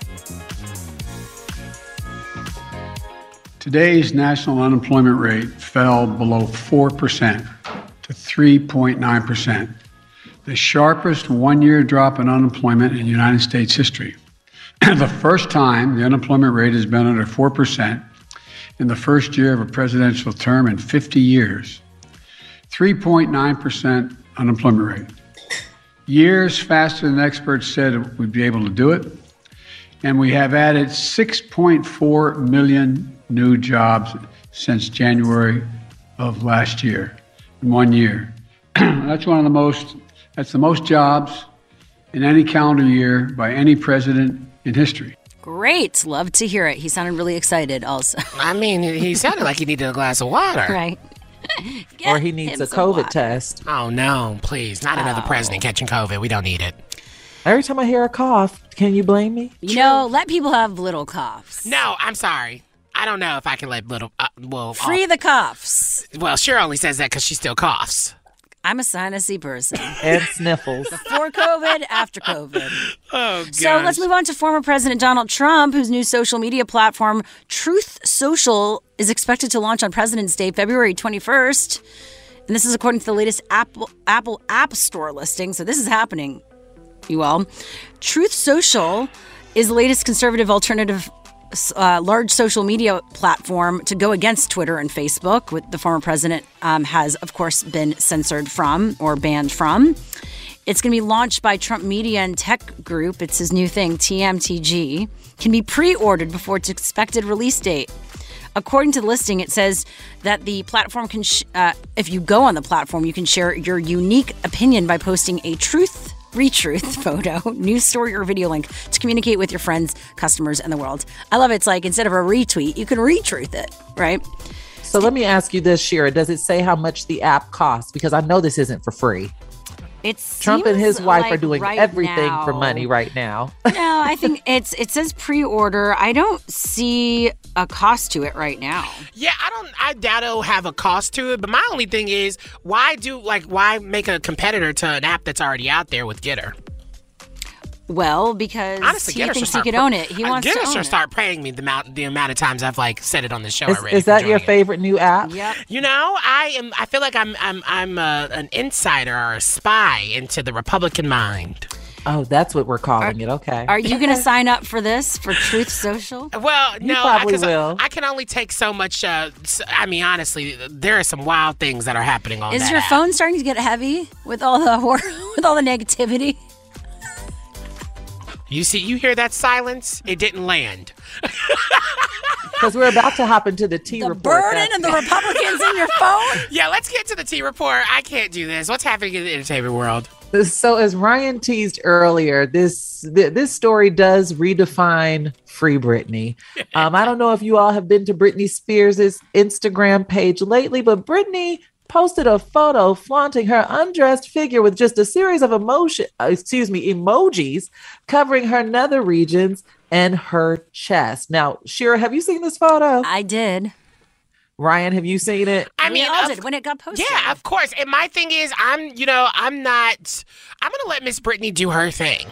Speaker 13: Today's national unemployment rate fell below 4% to 3.9%, the sharpest one year drop in unemployment in United States history. the first time the unemployment rate has been under 4% in the first year of a presidential term in 50 years. 3.9% unemployment rate. Years faster than experts said we'd be able to do it. And we have added 6.4 million new jobs since January of last year, in one year. that's one of the most, that's the most jobs in any calendar year by any president in history.
Speaker 3: Great. Love to hear it. He sounded really excited also.
Speaker 2: I mean, he sounded like he needed a glass of water.
Speaker 3: right.
Speaker 4: or he needs a COVID test
Speaker 2: Oh, no, please. Not another
Speaker 3: Oh.
Speaker 2: president catching COVID. We don't need it.
Speaker 4: Every time I hear a cough can you blame me
Speaker 3: You know, let people have little coughs.
Speaker 2: No, I'm sorry. I don't know if I can let little. Uh, well,
Speaker 3: Free the coughs.
Speaker 2: well, Shar only says that because she still coughs.
Speaker 3: I'm a sinusy person.
Speaker 4: and sniffles
Speaker 3: Before COVID, after COVID.
Speaker 2: Oh,
Speaker 3: So let's move on to former President Donald Trump, whose new social media platform, Truth Social, is expected to launch on President's Day, February 21st. And this is according to the latest Apple Apple App Store listing. So this is happening, you all. Truth Social is the latest conservative alternative uh, large social media platform to go against Twitter and Facebook, what the former president um, has, of course, been censored from or banned from. It's going to be launched by Trump Media and Tech Group. It's his new thing, TMTG. Can be pre-ordered before its expected release date. According to the listing, it says that the platform can, sh- uh, if you go on the platform, you can share your unique opinion by posting a truth, retruth photo, news story, or video link to communicate with your friends, customers, and the world. I love it. It's like instead of a retweet, you can retruth it, right?
Speaker 4: So let me ask you this, Shira. Does it say how much the app costs? Because I know this isn't for free.
Speaker 3: It's
Speaker 4: Trump and his wife are doing everything for money right now.
Speaker 3: no, I think it's it says pre-order. I don't see a cost to it right now.
Speaker 2: Yeah, I don't. I doubt it'll have a cost to it. But my only thing is, why do like why make a competitor to an app that's already out there with GETTR?
Speaker 3: Well, because
Speaker 2: Honestly,
Speaker 3: he thinks he could
Speaker 2: pr-
Speaker 3: own it. He
Speaker 2: uh,
Speaker 3: wants
Speaker 2: GETTR
Speaker 3: to own
Speaker 2: should
Speaker 3: it.
Speaker 2: start paying me the amount the amount of times I've like said it on the show
Speaker 4: Is,
Speaker 2: already.
Speaker 4: is
Speaker 2: for
Speaker 4: that your
Speaker 2: joining it.
Speaker 4: favorite new app?
Speaker 3: Yep.
Speaker 2: You know, I am. I feel like I'm. I'm. I'm uh an insider or a spy into the Republican mind.
Speaker 4: Oh, that's what we're calling it. Okay.
Speaker 3: Are you going to sign up for this for Truth Social?
Speaker 2: Well,
Speaker 4: You
Speaker 2: no,
Speaker 4: probably
Speaker 2: 'cause I,
Speaker 4: will.
Speaker 2: I can only take so much. Uh, s- I mean, honestly, there are some wild things that are happening on
Speaker 3: Is
Speaker 2: that
Speaker 3: your
Speaker 2: app.
Speaker 3: phone starting to get heavy with all the hor- with all the negativity?
Speaker 2: You see, you hear that silence? It didn't land.
Speaker 4: Because we're about to hop into the T
Speaker 3: The
Speaker 4: report.
Speaker 3: burden of the Republicans in your phone.
Speaker 2: Yeah, let's get to the T report. I can't do this. What's happening in the entertainment world?
Speaker 4: So, as Ryan teased earlier, this th- this story does redefine free Britney. Um, I don't know if you all have been to Britney Spears' Instagram page lately, but Britney posted a photo flaunting her undressed figure with just a series of emotion, uh, excuse me, emojis covering her nether regions and her chest. Now, Shira, have you seen this photo?
Speaker 3: I did.
Speaker 4: Ryan, have you seen it?
Speaker 2: I
Speaker 3: We
Speaker 2: mean,
Speaker 3: all
Speaker 2: of-
Speaker 3: did when it got posted.
Speaker 2: Yeah, of course. And my thing is, I'm, you know, I'm not. I'm gonna let Miss Britney do her thing.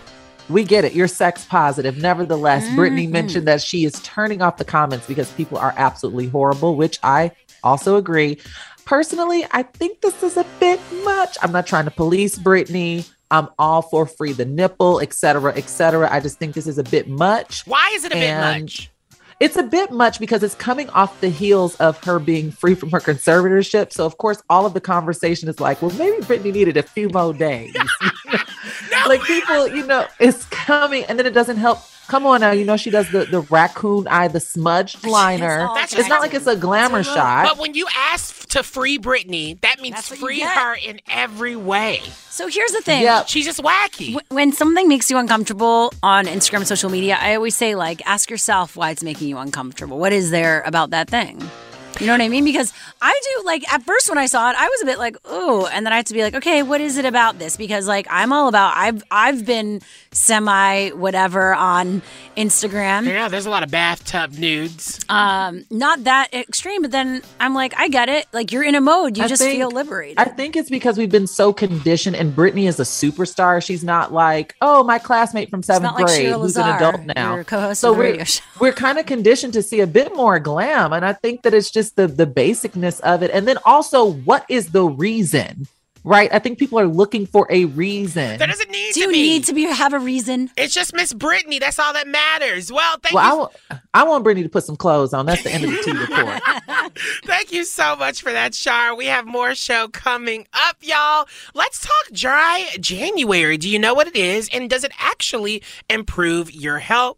Speaker 4: We get it. You're sex positive. Nevertheless, Britney
Speaker 3: Mm-hmm.
Speaker 4: mentioned that she is turning off the comments because people are absolutely horrible, which I also agree. Personally, I think this is a bit much. I'm not trying to police Britney. I'm all for free the nipple, et cetera, et cetera. I just think this is a bit much.
Speaker 2: Why is it a bit much?
Speaker 4: It's a bit much because it's coming off the heels of her being free from her conservatorship. So, of course, all of the conversation is like, well, maybe Britney needed a few more days. like people, you know, it's coming, and then it doesn't help. Come on now, you know she does the the raccoon eye, the smudged liner.
Speaker 3: all
Speaker 4: It's not like it's a glamour shot.
Speaker 2: But when you ask to free Britney, that means
Speaker 3: That's
Speaker 2: free her in every way.
Speaker 3: So here's the thing.
Speaker 4: Yeah.
Speaker 2: She's just wacky.
Speaker 3: When something makes you uncomfortable on Instagram and social media, I always say, like, ask yourself why it's making you uncomfortable. What is there about that thing? You know what I mean? Because I do, like, at first when I saw it, I was a bit like, ooh. And then I had to be like, okay, what is it about this? Because, like, I'm all about, I've, I've been semi whatever on Instagram.
Speaker 2: Yeah, there's a lot of bathtub nudes.
Speaker 3: Um, not that extreme, but then I'm like, I get it. Like, you're in a mode, you
Speaker 4: I
Speaker 3: just
Speaker 4: think-
Speaker 3: feel liberated.
Speaker 4: I think it's because we've been so conditioned, and Britney is a superstar. She's not like, oh, my classmate from seventh
Speaker 3: not like
Speaker 4: grade
Speaker 3: Sheila
Speaker 4: who's an adult now.
Speaker 3: your
Speaker 4: so we're we're kind of conditioned to see a bit more glam, and I think that it's just the the basicness of it, and then also, what is the reason? Right? I think people are looking for a reason.
Speaker 2: There doesn't need
Speaker 3: do
Speaker 2: to be.
Speaker 3: you
Speaker 2: be.
Speaker 3: need to be have a reason?
Speaker 2: It's just Miss Britney. That's all that matters. Well, thank
Speaker 4: well,
Speaker 2: you.
Speaker 4: want I want Britney to put some clothes on. That's the end of the tea report.
Speaker 2: Thank you so much for that, Shar. We have more show coming up, y'all. Let's talk dry January. Do you know what it is? And does it actually improve your health?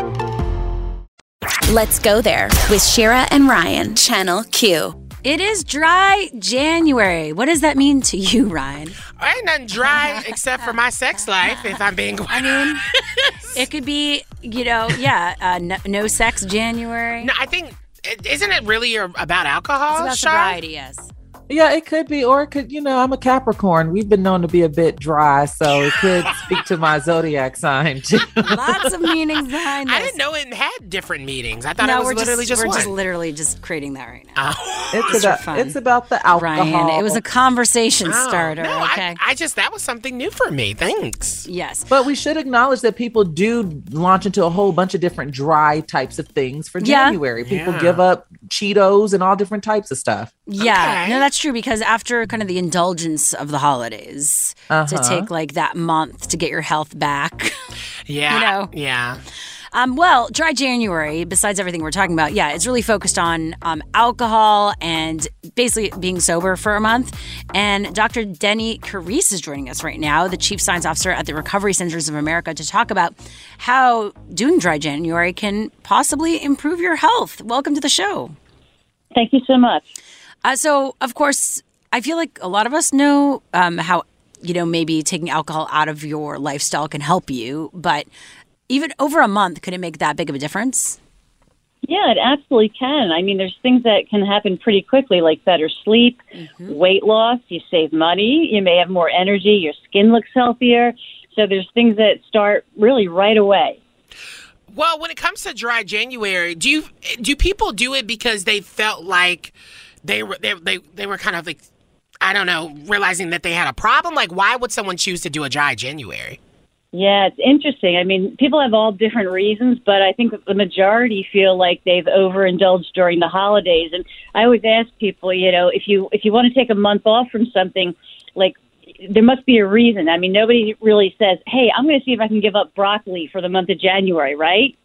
Speaker 8: Let's go there with Shira and Ryan, Channel Q.
Speaker 3: It is dry January. What does that mean to you, Ryan?
Speaker 2: I ain't nothing dry except for my sex life, if I'm being
Speaker 3: I mean, it could be, you know, yeah, uh, no, no sex January.
Speaker 2: No, I think, isn't it really about alcohol?
Speaker 3: It's about
Speaker 2: Shar?
Speaker 3: sobriety, yes.
Speaker 4: Yeah, it could be, or it could, you know, I'm a Capricorn. We've been known to be a bit dry, so it could speak to my zodiac sign too.
Speaker 3: Lots of meanings behind this.
Speaker 2: I didn't know it had different meanings. I thought
Speaker 3: no,
Speaker 2: it was
Speaker 3: we're
Speaker 2: literally just,
Speaker 3: we're
Speaker 2: one.
Speaker 3: just literally just creating that right now. Oh. It's
Speaker 4: about
Speaker 3: fun.
Speaker 4: it's about the alcohol.
Speaker 3: Ryan, it was a conversation
Speaker 2: Oh,
Speaker 3: starter.
Speaker 2: no,
Speaker 3: okay.
Speaker 2: I, I just that was something new for me. Thanks.
Speaker 3: yes.
Speaker 4: But we should acknowledge that people do launch into a whole bunch of different dry types of things for
Speaker 3: Yeah.
Speaker 4: January. People
Speaker 2: Yeah.
Speaker 4: give up Cheetos and all different types of stuff.
Speaker 3: Yeah,
Speaker 2: Okay.
Speaker 3: no, that's true because after kind of the indulgence of the holidays, to
Speaker 4: Uh-huh.
Speaker 3: take like that month to get your health back.
Speaker 2: Yeah.
Speaker 3: You know.
Speaker 2: Yeah.
Speaker 3: Um, well, dry January, besides everything we're talking about, yeah, it's really focused on um, alcohol and basically being sober for a month. And Dr. Deni Carise is joining us right now, the Chief Science Officer at the Recovery Centers of America, to talk about how doing dry January can possibly improve your health. Welcome to the show.
Speaker 14: Thank you so much.
Speaker 3: Uh, so, of course, I feel like a lot of us know um, how, you know, maybe taking alcohol out of your lifestyle can help you, but even over a month, could it make that big of a difference?
Speaker 14: Yeah, it absolutely can. I mean, there's things that can happen pretty quickly, like better sleep, weight loss. You save money. You may have more energy. Your skin looks healthier. So there's things that start really right away.
Speaker 2: Well, when it comes to dry January, do you do people do it because they felt like they were they they, they were kind of like I don't know, realizing that they had a problem? Like why would someone choose to do a dry January?
Speaker 14: Yeah, it's interesting. I mean, people have all different reasons, but I think the majority feel like they've overindulged during the holidays. And I always ask people, you know, if you if you want to take a month off from something, like there must be a reason. I mean, nobody really says, "Hey, I'm going to see if I can give up broccoli for the month of January," right?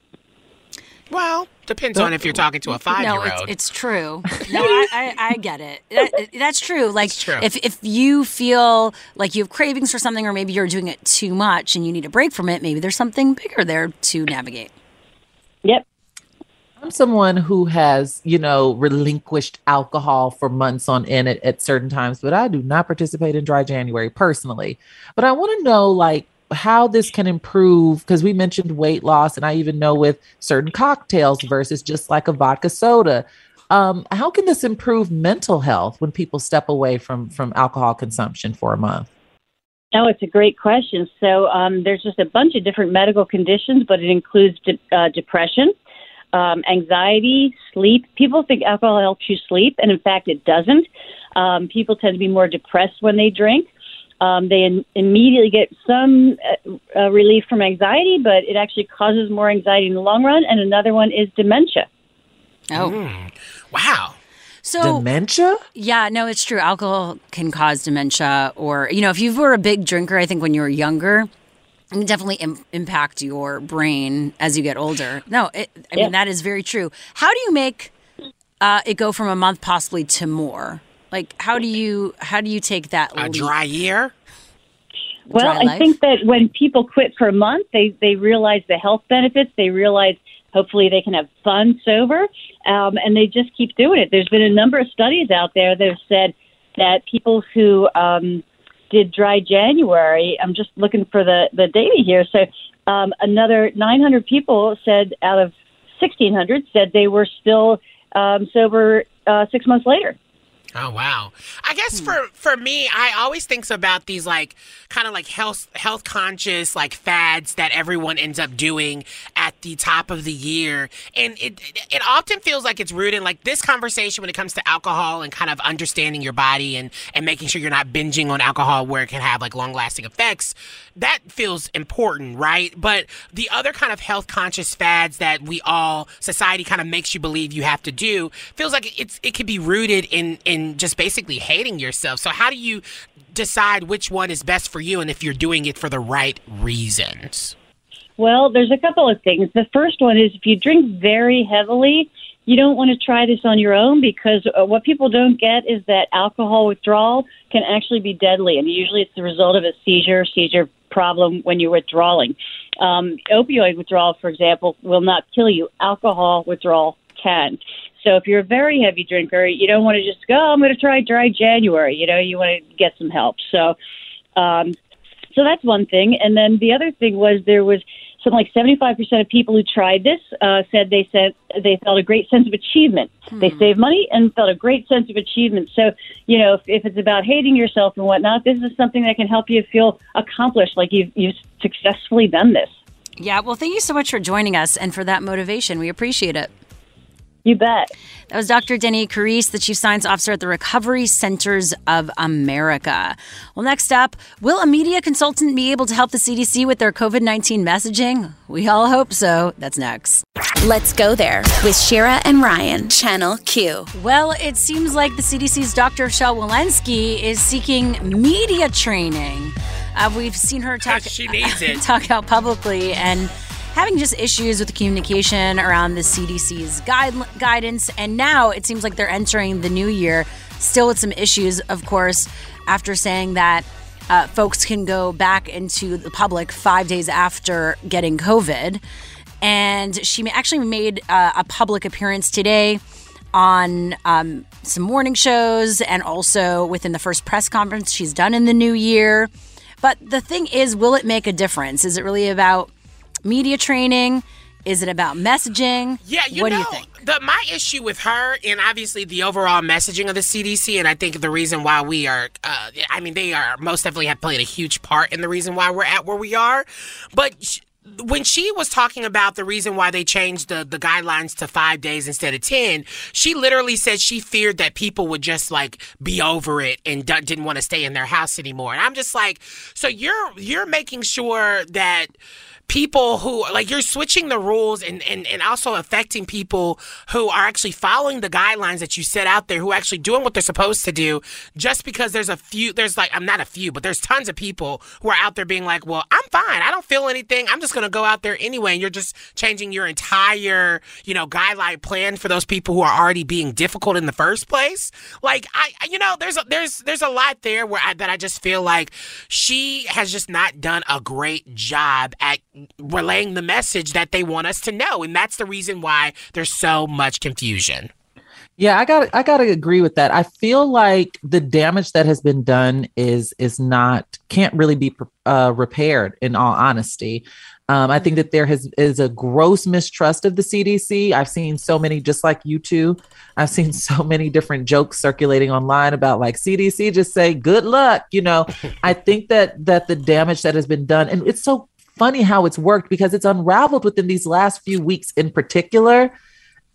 Speaker 2: Well, depends on if you're talking to a five
Speaker 3: No,
Speaker 2: year
Speaker 3: it's,
Speaker 2: old.
Speaker 3: it's true. No, I, I, I get it. That, that's true. Like,
Speaker 2: true.
Speaker 3: if if you feel like you have cravings for something, or maybe you're doing it too much and you need a break from it, maybe there's something bigger there to navigate.
Speaker 14: Yep.
Speaker 4: I'm someone who has, you know, relinquished alcohol for months on end at, at certain times, but I do not participate in dry January personally. But I want to know, like, how this can improve because we mentioned weight loss, and I even know with certain cocktails versus just like a vodka soda. Um, how can this improve mental health when people step away from from alcohol consumption for a month?
Speaker 14: Oh, it's a great question. So um, there's just a bunch of different medical conditions, but it includes de- uh, depression, um, anxiety, sleep. People think alcohol helps you sleep, and in fact, it doesn't. Um, people tend to be more depressed when they drink. Um, they in- immediately get some uh, uh, relief from anxiety, but it actually causes more anxiety in the long run. And another one is dementia.
Speaker 3: Oh,
Speaker 2: wow.
Speaker 3: So
Speaker 4: dementia?
Speaker 3: Yeah, no, it's true. Alcohol can cause dementia, or you know, if you were a big drinker, I think when you were younger, it can definitely Im- impact your brain as you get older. No, it, I
Speaker 14: Yeah.
Speaker 3: mean that is very true. How do you make uh, it go from a month possibly to more? Like, how do you how do you take that
Speaker 2: A
Speaker 3: leap?
Speaker 2: dry year?
Speaker 14: Well,
Speaker 3: Dry
Speaker 14: I
Speaker 3: life?
Speaker 14: think that when people quit for a month, they they realize the health benefits. They realize hopefully they can have fun sober, um, and they just keep doing it. There's been a number of studies out there that have said that people who um, did dry January. I'm just looking for the the data here. So um, another 900 people said out of 1,600 said they were still um, sober uh, six months later.
Speaker 2: Oh wow. I
Speaker 3: Hmm.
Speaker 2: guess for for me, I always thinks about these like kind of like health health conscious like fads that everyone ends up doing at the top of the year. And it it often feels like it's rooted like this conversation when it comes to alcohol and kind of understanding your body and and making sure you're not binging on alcohol where it can have like long lasting effects. That feels important, right? But the other kind of health conscious fads that we all society kind of makes you believe you have to do feels like it's it could be rooted in in just basically hating yourself. So how do you decide which one is best for you and if you're doing it for the right reasons?
Speaker 14: Well, there's a couple of things. The first one is if you drink very heavily, you don't want to try this on your own because uh, what people don't get is that alcohol withdrawal can actually be deadly, and usually it's the result of a seizure, seizure problem when you're withdrawing. Um, opioid withdrawal, for example, will not kill you. Alcohol withdrawal can. So if you're a very heavy drinker, you don't want to just go. "Oh, I'm going to try dry January. You know, you want to get some help. So, um, so that's one thing. And then the other thing was there was something like 75% of people who tried this uh, said they said they felt a great sense of achievement. They saved money and felt a great sense of achievement. So, you know, if, if it's about hating yourself and whatnot, this is something that can help you feel accomplished, like you've, you've successfully done this.
Speaker 3: Yeah, well, thank you so much for joining us and for that motivation. We appreciate it.
Speaker 14: You bet.
Speaker 3: That was Dr. Deni Carise, the Chief Science Officer at the Recovery Centers of America. Well, next up, will a media consultant be able to help the CDC with their COVID 19 messaging? We all hope so. That's next.
Speaker 8: Let's go there with Shira and Ryan, Channel Q.
Speaker 3: Well, it seems like the CDC's Dr. Shel Walensky is seeking media training. Uh, we've seen her talk,
Speaker 2: she needs it.
Speaker 3: talk out publicly and having just issues with the communication around the CDC's guide, guidance. And now it seems like they're entering the new year still with some issues, of course, after saying that uh, folks can go back into the public five days after getting COVID. And she actually made uh, a public appearance today on um, some morning shows and also within the first press conference she's done in the new year. But the thing is, will it make a difference? Is it really about media training? Is it about messaging?
Speaker 2: Yeah, you
Speaker 3: what
Speaker 2: know,
Speaker 3: do you think?
Speaker 2: The, my issue with her, and obviously the overall messaging of the CDC, and I think the reason why we are, uh, I mean, they are most definitely have played a huge part in the reason why we're at where we are. But when she was talking about the reason why they changed the, the guidelines to five days instead of 10, she literally said she feared that people would just like be over it and d- didn't want to stay in their house anymore. And I'm just like, so you're, you're making sure that people who like you're switching the rules and, and and also affecting people who are actually following the guidelines that you set out there who are actually doing what they're supposed to do just because there's a few there's like I'm not a few but there's tons of people who are out there being like well I'm fine I don't feel anything I'm just going to go out there anyway and you're just changing your entire you know guideline plan for those people who are already being difficult in the first place like I you know there's a, there's there's a lot there where I, that I just feel like she has just not done a great job at relaying the message that they want us to know. And that's the reason why there's so much confusion.
Speaker 4: Yeah, I got I got to agree with that. I feel like the damage that has been done is is not can't really be uh, repaired. In all honesty, um, I think that there has is a gross mistrust of the CDC. I've seen so many, just like you two. I've seen so many different jokes circulating online about like CDC just say good luck. You know, I think that that the damage that has been done, and it's so funny how it's worked because it's unraveled within these last few weeks in particular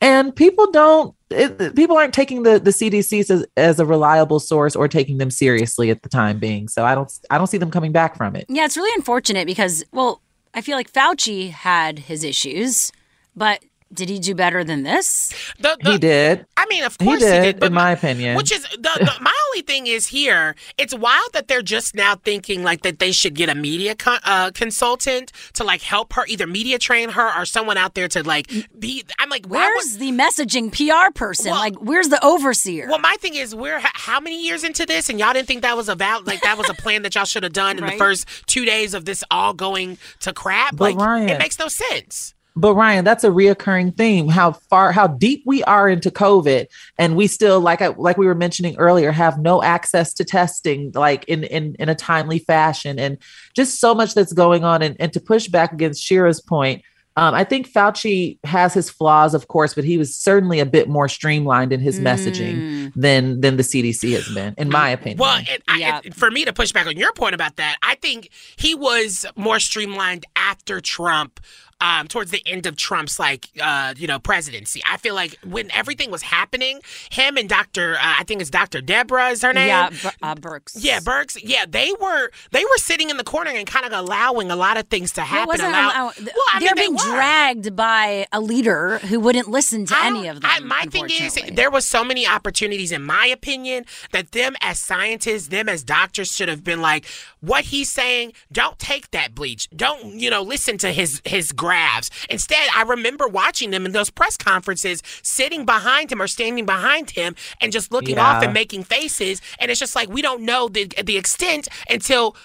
Speaker 4: and people don't it, people aren't taking the the cdc as, as a reliable source or taking them seriously at the time being so i don't i don't see them coming back from it
Speaker 3: Yeah, it's really unfortunate because, well, I feel like Fauci had his issues, but did he do better than this?
Speaker 2: The,
Speaker 4: he did
Speaker 2: I mean, of
Speaker 4: he
Speaker 2: course
Speaker 4: did,
Speaker 2: he did, but
Speaker 4: in my opinion
Speaker 2: Which is the, the my only thing is here. It's wild that they're just now thinking like that they should get a media con- uh, consultant to like help her, either media train her or someone out there to like be. I'm like, why
Speaker 3: Where's the messaging PR person? like, where's the overseer?
Speaker 2: Well, my thing is, we're h- how many years into this, and y'all didn't think that was about like that was a plan that y'all should have done in the first two days of this all going to crap.
Speaker 4: But
Speaker 2: like,
Speaker 4: Ryan-
Speaker 2: it makes no sense.
Speaker 4: But Ryan, that's a reoccurring theme. How far, how deep we are into COVID, and we still, like I, like we were mentioning earlier, have no access to testing, like in in in a timely fashion, and just so much that's going on. And, and to push back against Shira's point, um, I think Fauci has his flaws, of course, but he was certainly a bit more streamlined in his messaging than than the CDC has been, in my opinion.
Speaker 2: Well, it, I, it- for me to push back on your point about that, I think he was more streamlined after Trump. Um, towards the end of Trump's like uh, you know presidency, I feel like when everything was happening, him and Doctor, uh, I think it's Doctor Deborah is her name.
Speaker 3: Yeah, Bur- uh, Birx.
Speaker 2: Yeah, Birx. Yeah, they were they were sitting in the corner and kind of allowing a lot of things to happen.
Speaker 3: wasn't
Speaker 2: allow-
Speaker 3: allow-
Speaker 2: well, I
Speaker 3: they're
Speaker 2: mean,
Speaker 3: being dragged by a leader who wouldn't listen to any of them.
Speaker 2: I, my thing is, there was so many opportunities, in my opinion, that them as scientists, them as doctors, should have been like, what he's saying. Don't take that bleach. Don't you know? Listen to his his grabs. Instead, I remember watching them in those press conferences, sitting behind him or standing behind him, and just looking
Speaker 4: Yeah.
Speaker 2: off and making faces. And it's just like we don't know the the extent until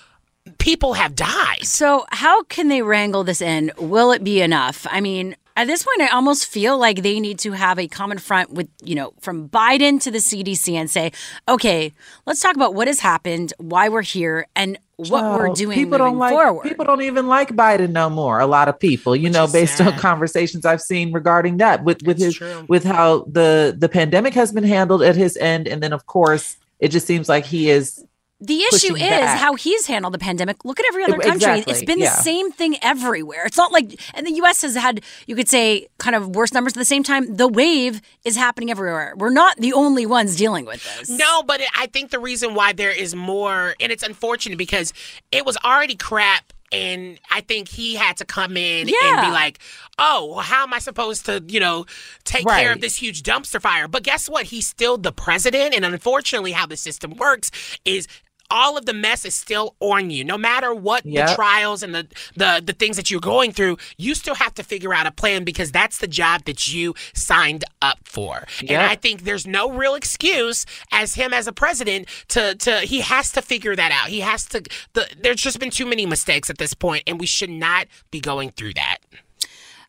Speaker 2: people have died.
Speaker 3: So, how can they wrangle this in? Will it be enough? I mean, At this point, I almost feel like they need to have a common front with, you know, from Biden to the CDC and say, okay, let's talk about what has happened, why we're here, and what we're doing
Speaker 4: people don't like
Speaker 3: forward.
Speaker 4: people don't even like Biden no more. A lot of people, you know, based on conversations I've seen regarding that with with his with how the the pandemic has been handled at his end, and then of course it just seems like he is.
Speaker 3: The issue is
Speaker 4: back.
Speaker 3: how he's handled the pandemic. Look at every other country. It's been
Speaker 4: yeah.
Speaker 3: the same thing everywhere. It's not like, and the US has had, you could say, kind of worse numbers. At the same time, the wave is happening everywhere. We're not the only ones dealing with this.
Speaker 2: No, but it, I think the reason why there is more, and it's unfortunate because it was already crap. And I think he had to come in and be like, oh, well, how am I supposed to, you know, take care of this huge dumpster fire? But guess what? He's still the president. And unfortunately, how the system works is all of the mess is still on you. No matter what the trials and the, the the things that you're going through, you still have to figure out a plan because that's the job that you signed up for. And I think there's no real excuse as him as a president to to he has to figure that out. He has to the, there's just been too many mistakes at this point and we should not be going through that.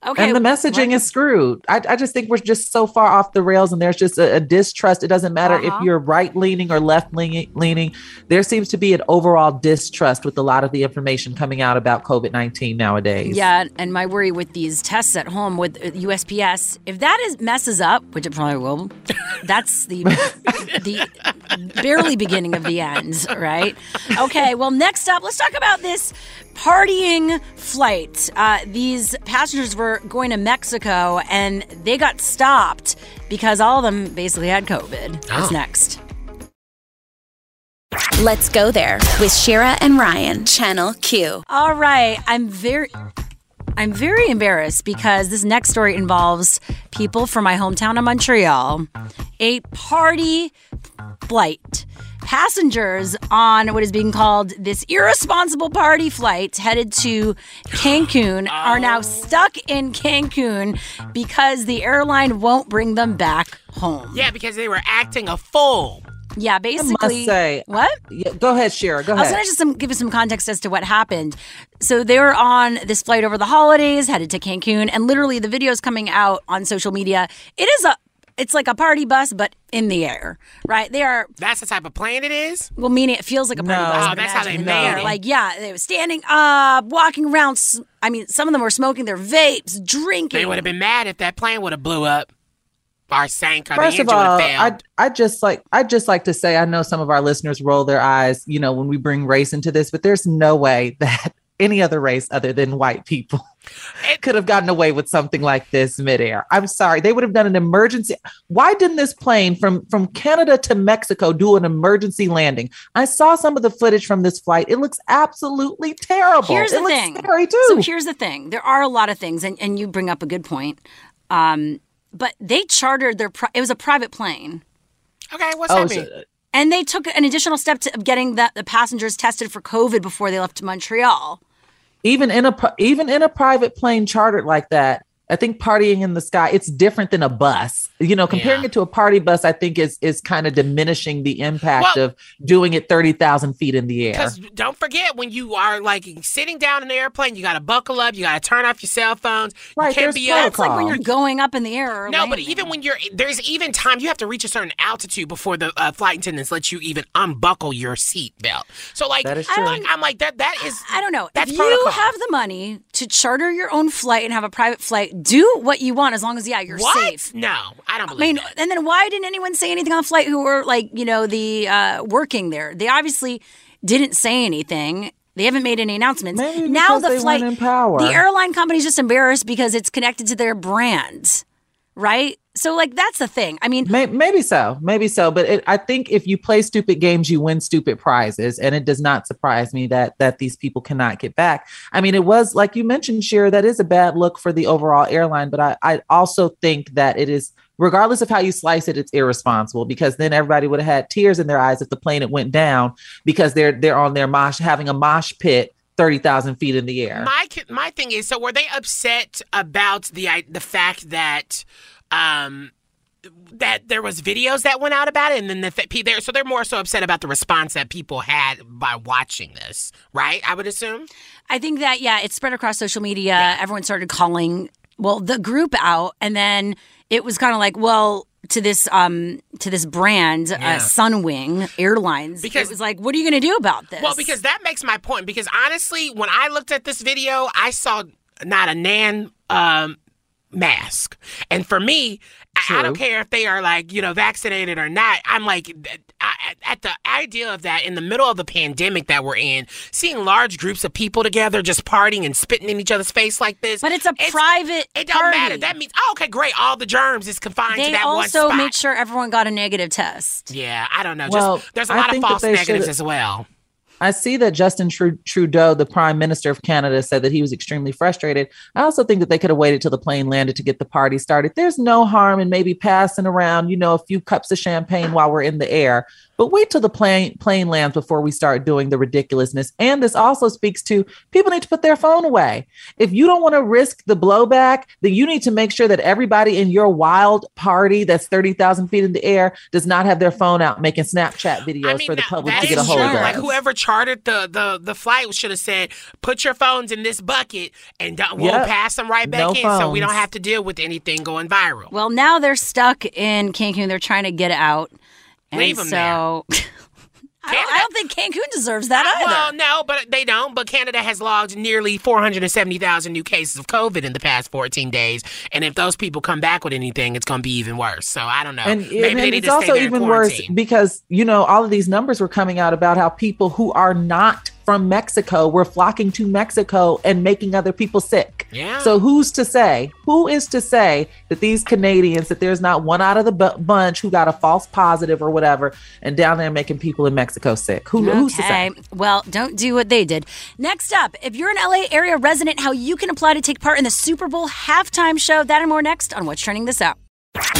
Speaker 3: Okay.
Speaker 4: and the messaging is screwed. I, I just think we're just so far off the rails, and there's just a, a distrust. It doesn't matter
Speaker 3: Uh-huh.
Speaker 4: if you're right leaning or left leaning. There seems to be an overall distrust with a lot of the information coming out about COVID nineteen nowadays.
Speaker 3: Yeah, and my worry with these tests at home with uh, USPS, if that is messes up, which it probably will, that's the the barely beginning of the end, right? Okay, well, next up, let's talk about this partying flight. Uh, these passengers were going to Mexico and they got stopped because all of them basically had COVID.
Speaker 2: Oh.
Speaker 3: What's next?
Speaker 8: Let's go there with Shira and Ryan, Channel Q.
Speaker 3: All right, I'm very I'm very embarrassed because this next story involves people from my hometown of Montreal. A party flight. Passengers on what is being called this irresponsible party flight headed to Cancun are now stuck in Cancun because the airline won't bring them back home.
Speaker 2: Yeah, because they were acting a fool.
Speaker 3: Yeah,
Speaker 4: I
Speaker 3: basically.
Speaker 4: must say,
Speaker 3: what?
Speaker 4: Yeah, go ahead, Shira. Go
Speaker 3: I was going to just some, give you some context as to what happened. So they were on this flight over the holidays, headed to Cancun, and literally the videos coming out on social media. It is a, it's like a party bus, but in the air, right? They are.
Speaker 2: That's the type of plane it is.
Speaker 3: Well, meaning it feels like a party
Speaker 4: No.
Speaker 3: bus.
Speaker 2: Oh, that's how they made it.
Speaker 3: Like, yeah, they were standing up, walking around. I mean, some of them were smoking their vapes, drinking.
Speaker 2: They would have been mad if that plane would have blew up or sank or
Speaker 4: First
Speaker 2: the
Speaker 4: of
Speaker 2: engine would
Speaker 4: all,
Speaker 2: have failed.
Speaker 4: I I just like I just like to say I know some of our listeners roll their eyes, you know, when we bring race into this, but there's no way that any other race other than white people could have gotten away with something like this midair. I'm sorry, they would have done an emergency. Why didn't this plane from from Canada to Mexico do an emergency landing? I saw some of the footage from this flight. It looks absolutely terrible.
Speaker 3: Here's
Speaker 4: it
Speaker 3: the
Speaker 4: looks
Speaker 3: thing.
Speaker 4: scary too.
Speaker 3: So here's the thing. There are a lot of things, and, and you bring up a good point. Um, but they chartered their. Pri- it was a private plane,
Speaker 2: okay, what's
Speaker 4: oh,
Speaker 2: that mean?
Speaker 4: so-
Speaker 3: and they took an additional step to of getting the, the passengers tested for COVID before they left to Montreal.
Speaker 4: Even in a even in a private plane chartered like that i think partying in the sky it's different than a bus you know comparing
Speaker 2: Yeah.
Speaker 4: it to a party bus i think is is kind of diminishing the impact
Speaker 2: Well-
Speaker 4: of doing it 30,000 feet in the air
Speaker 2: Because don't forget, when you are like sitting down in the airplane, you got to buckle up. You got to turn off your cell phones.
Speaker 4: Right,
Speaker 2: You can't
Speaker 4: there's
Speaker 2: be
Speaker 4: protocol.
Speaker 2: up.
Speaker 3: It's like when you're going up in the air. Or
Speaker 2: No, but even when you're there's even time you have to reach a certain altitude before the uh, flight attendants let you even unbuckle your seat belt. So like,
Speaker 4: That is
Speaker 2: I'm like, I'm like that. That is
Speaker 3: I don't know.
Speaker 2: That's
Speaker 3: if
Speaker 2: protocol.
Speaker 3: you have the money to charter your own flight and have a private flight, do what you want as long as yeah you're
Speaker 2: what?
Speaker 3: safe.
Speaker 2: No, I don't
Speaker 3: I
Speaker 2: believe
Speaker 3: mean,
Speaker 2: that.
Speaker 3: and then why didn't anyone say anything on the flight who were like, you know, the uh, working there? They obviously didn't say anything. They haven't made any announcements.
Speaker 4: Maybe
Speaker 3: now the
Speaker 4: they
Speaker 3: flight,
Speaker 4: in power.
Speaker 3: the airline company's just embarrassed because it's connected to their brand, right? So like that's the thing. I mean,
Speaker 4: May- maybe so maybe so but it, i think if you play stupid games you win stupid prizes and it does not surprise me that that these people cannot get back i mean it was like you mentioned Shira, that is a bad look for the overall airline but i i also think that it is regardless of how you slice it it's irresponsible because then everybody would have had tears in their eyes if the plane had went down because they're they're on their mosh having a mosh pit 30,000 feet in the air
Speaker 2: My my thing is, so were they upset about the the fact that um that there was videos that went out about it, and then the they're so they're more so upset about the response that people had by watching this, right? I would assume.
Speaker 3: I think that yeah, it spread across social media. Everyone started calling well, the group out, and then it was kind of like, well, to this um to this brand,
Speaker 2: Yeah.
Speaker 3: uh, Sunwing Airlines.
Speaker 2: Because-
Speaker 3: it was like, what are you going to do about this?
Speaker 2: Well, because that makes my point. Because honestly, when I looked at this video, I saw not a nan um, mask, and for me, I, I don't care if they are like you know vaccinated or not. I'm like. I, at the idea of that in the middle of the pandemic that we're in, seeing large groups of people together just partying and spitting in each other's face like this.
Speaker 3: But it's a private
Speaker 2: It don't
Speaker 3: party.
Speaker 2: matter. That means oh, okay, great. All the germs is confined to
Speaker 3: they
Speaker 2: that one spot.
Speaker 3: also
Speaker 2: spot.
Speaker 3: made sure everyone got a negative test.
Speaker 2: yeah, I don't know.
Speaker 4: Well,
Speaker 2: just there's a
Speaker 4: I
Speaker 2: lot of false negatives
Speaker 4: should've-
Speaker 2: as well.
Speaker 4: I see that Justin Trudeau, the Prime Minister of Canada, said that he was extremely frustrated. I also think that they could have waited till the plane landed to get the party started. There's no harm in maybe passing around, you know, a few cups of champagne while we're in the air, but wait till the plane plane lands before we start doing the ridiculousness. And this also speaks to people need to put their phone away. If you don't want to risk the blowback, then you need to make sure that everybody in your wild party that's 30,000 feet in the air does not have their phone out making Snapchat videos for the public to get a hold
Speaker 2: true.
Speaker 4: of.
Speaker 2: Like whoever chartered the the the flight should have said, "Put your phones in this bucket, and don't- we'll
Speaker 4: Yep.
Speaker 2: pass them right back
Speaker 3: No
Speaker 2: in, so we don't have to deal with anything going viral."
Speaker 3: Well, now they're stuck in Cancun. They're trying to get out. And
Speaker 2: them
Speaker 3: so I, don't, I don't think Cancun deserves that uh, either.
Speaker 2: Well, no, but they don't. But Canada has logged nearly 470,000 new cases of COVID in the past 14 days, and if those people come back with anything, it's going to be even worse. So I don't know.
Speaker 4: And,
Speaker 2: Maybe
Speaker 4: and
Speaker 2: they need
Speaker 4: it's
Speaker 2: to
Speaker 4: also
Speaker 2: stay there
Speaker 4: even worse because you know all of these numbers were coming out about how people who are not from Mexico were flocking to Mexico and making other people sick.
Speaker 2: Yeah.
Speaker 4: So who's to say? Who is to say that these Canadians that there's not one out of the bu- bunch who got a false positive or whatever and down there making people in Mexico sick? Who, Who's to say?
Speaker 3: Well, don't do what they did. Next up, if you're an LA area resident, how you can apply to take part in the Super Bowl halftime show. That and more next on What's Trending This Out.